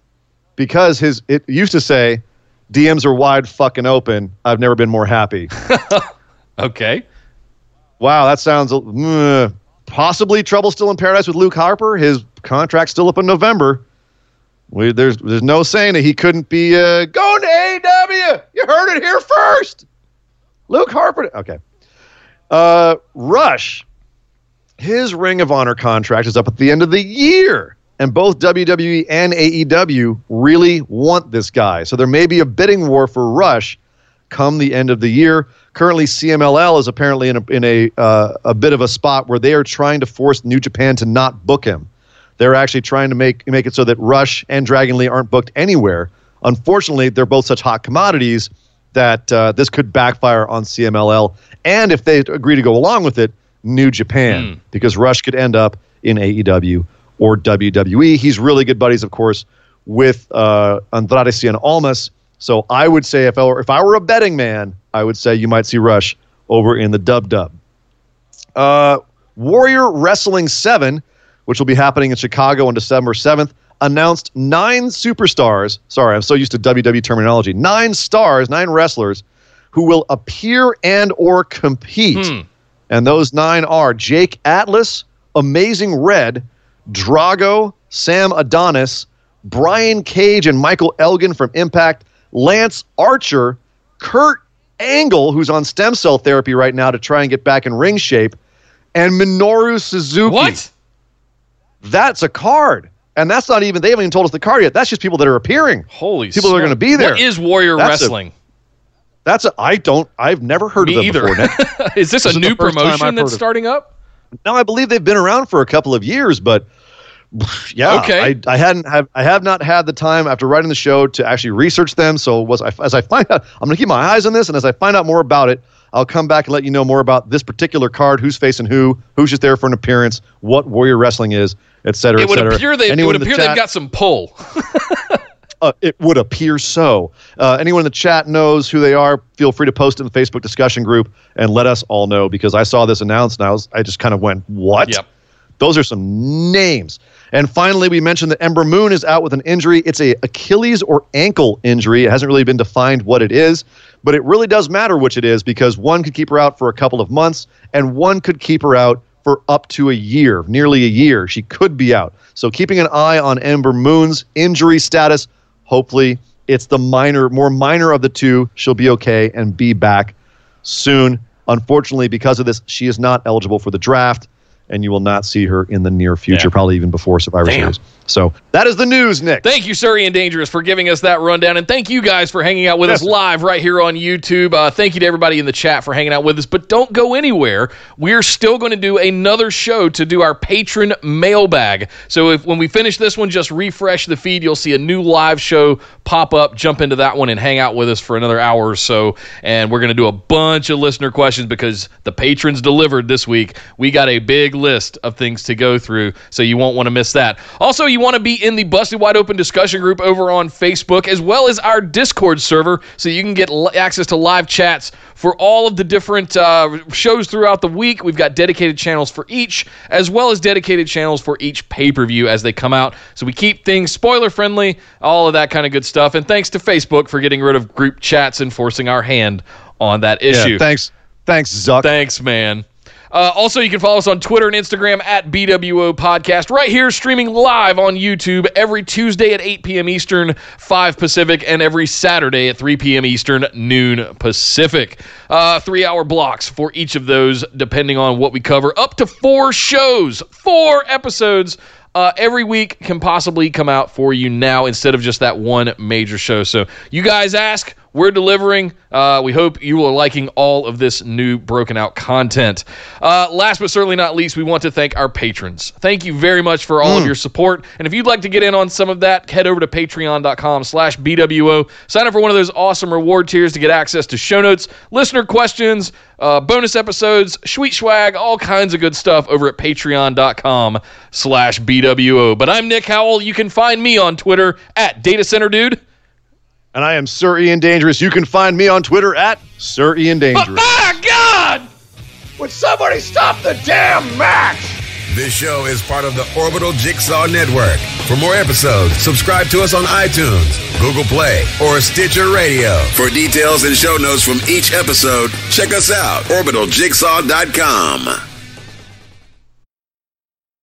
Because his it used to say, DMs are wide fucking open. I've never been more happy. (laughs) Okay. Wow, that sounds uh, possibly trouble still in paradise with Luke Harper. His contract's still up in November. We, there's there's no saying that he couldn't be uh, going to AEW. You heard it here first. Luke Harper. Okay. Uh, Rush. His Ring of Honor contract is up at the end of the year, and both WWE and AEW really want this guy. So there may be a bidding war for Rush come the end of the year. Currently, CMLL is apparently in a in a uh, a bit of a spot where they are trying to force New Japan to not book him. They're actually trying to make make it so that Rush and Dragon Lee aren't booked anywhere. Unfortunately, they're both such hot commodities that uh, this could backfire on CMLL. And if they agree to go along with it, New Japan, because Rush could end up in AEW or WWE. He's really good buddies, of course, with uh, Andrade Cien Almas. So I would say if I were if I were a betting man, I would say you might see Rush over in the Dub Dub. Uh, Warrior Wrestling 7, which will be happening in Chicago on December 7th, announced nine superstars. Sorry, I'm so used to WWE terminology. Nine stars, nine wrestlers who will appear and or compete. Hmm. And those nine are Jake Atlas, Amazing Red, Drago, Sam Adonis, Brian Cage and Michael Elgin from Impact, Lance Archer, Kurt Angle, who's on stem cell therapy right now to try and get back in ring shape, and Minoru Suzuki. What? That's a card. And that's not even, they haven't even told us the card yet. That's just people that are appearing. Holy People that are gonna be there. What is Warrior That's a- Wrestling? That's a, I don't, I've never heard Me of them either. before. (laughs) Is this, This a new first time I've promotion that's starting up? now I believe they've been around for a couple of years, but (sighs) yeah, Okay. I, I hadn't have I have not had the time after writing the show to actually research them. So was I, as I find out, I'm going to keep my eyes on this, and as I find out more about it, I'll come back and let you know more about this particular card, who's facing who, who's just there for an appearance, what Warrior Wrestling is, et cetera, It et would cetera. appear they it Anyone would in the appear chat- they've got some pull. (laughs) uh, it would appear so. Uh, anyone in the chat knows who they are. Feel free to post in the Facebook discussion group and let us all know because I saw this announced and I was I just kind of went, "What?" Yep. Those are some names. And finally, we mentioned that Ember Moon is out with an injury. It's a Achilles or ankle injury. It hasn't really been defined what it is, but it really does matter which it is because one could keep her out for a couple of months, and one could keep her out for up to a year, nearly a year. She could be out. So keeping an eye on Ember Moon's injury status. Hopefully, it's the minor, more minor of the two. She'll be okay and be back soon. Unfortunately, because of this, she is not eligible for the draft, and you will not see her in the near future, Yeah. probably even before Survivor Damn. Series. So that is the news, Nick. Thank you, Sir Ian Dangerous, for giving us that rundown. And thank you guys for hanging out with Yes, us live right here on YouTube. Uh, thank you to everybody in the chat for hanging out with us. But don't go anywhere. We're still going to do another show to do our patron mailbag. So if when we finish this one, just refresh the feed. You'll see a new live show pop up. Jump into that one and hang out with us for another hour or so. And we're going to do a bunch of listener questions because the patrons delivered this week. We got a big list of things to go through, so you won't want to miss that. Also, you want to be in the Busted Wide Open discussion group over on Facebook, as well as our Discord server, so you can get access to live chats for all of the different uh, shows throughout the week. We've got dedicated channels for each, as well as dedicated channels for each pay per view as they come out. So we keep things spoiler friendly, all of that kind of good stuff. And thanks to Facebook for getting rid of group chats and forcing our hand on that Yeah, issue. thanks, thanks, Zuck. Thanks, man. Uh, also, you can follow us on Twitter and Instagram at BWO Podcast. Right here, streaming live on YouTube every Tuesday at 8 p.m. Eastern, 5 Pacific, and every Saturday at 3 p.m. Eastern, noon Pacific. Uh, three hour blocks for each of those, depending on what we cover. Up to four shows, four episodes uh, every week can possibly come out for you now instead of just that one major show. So you guys ask, we're delivering. Uh, we hope you are liking all of this new broken out content. Uh, last but certainly not least, we want to thank our patrons. Thank you very much for all mm. of your support. And if you'd like to get in on some of that, head over to patreon.com slash BWO. Sign up for one of those awesome reward tiers to get access to show notes, listener questions, uh, bonus episodes, sweet swag, all kinds of good stuff over at patreon.com slash BWO. But I'm Nick Howell. You can find me on Twitter at Data Center Dude and I am Sir Ian Dangerous. You can find me on Twitter at Sir Ian Dangerous. Oh, my God! Would somebody stop the damn match? This show is part of the Orbital Jigsaw Network. For more episodes, subscribe to us on iTunes, Google Play, or Stitcher Radio. For details and show notes from each episode, check us out, orbitaljigsaw.com.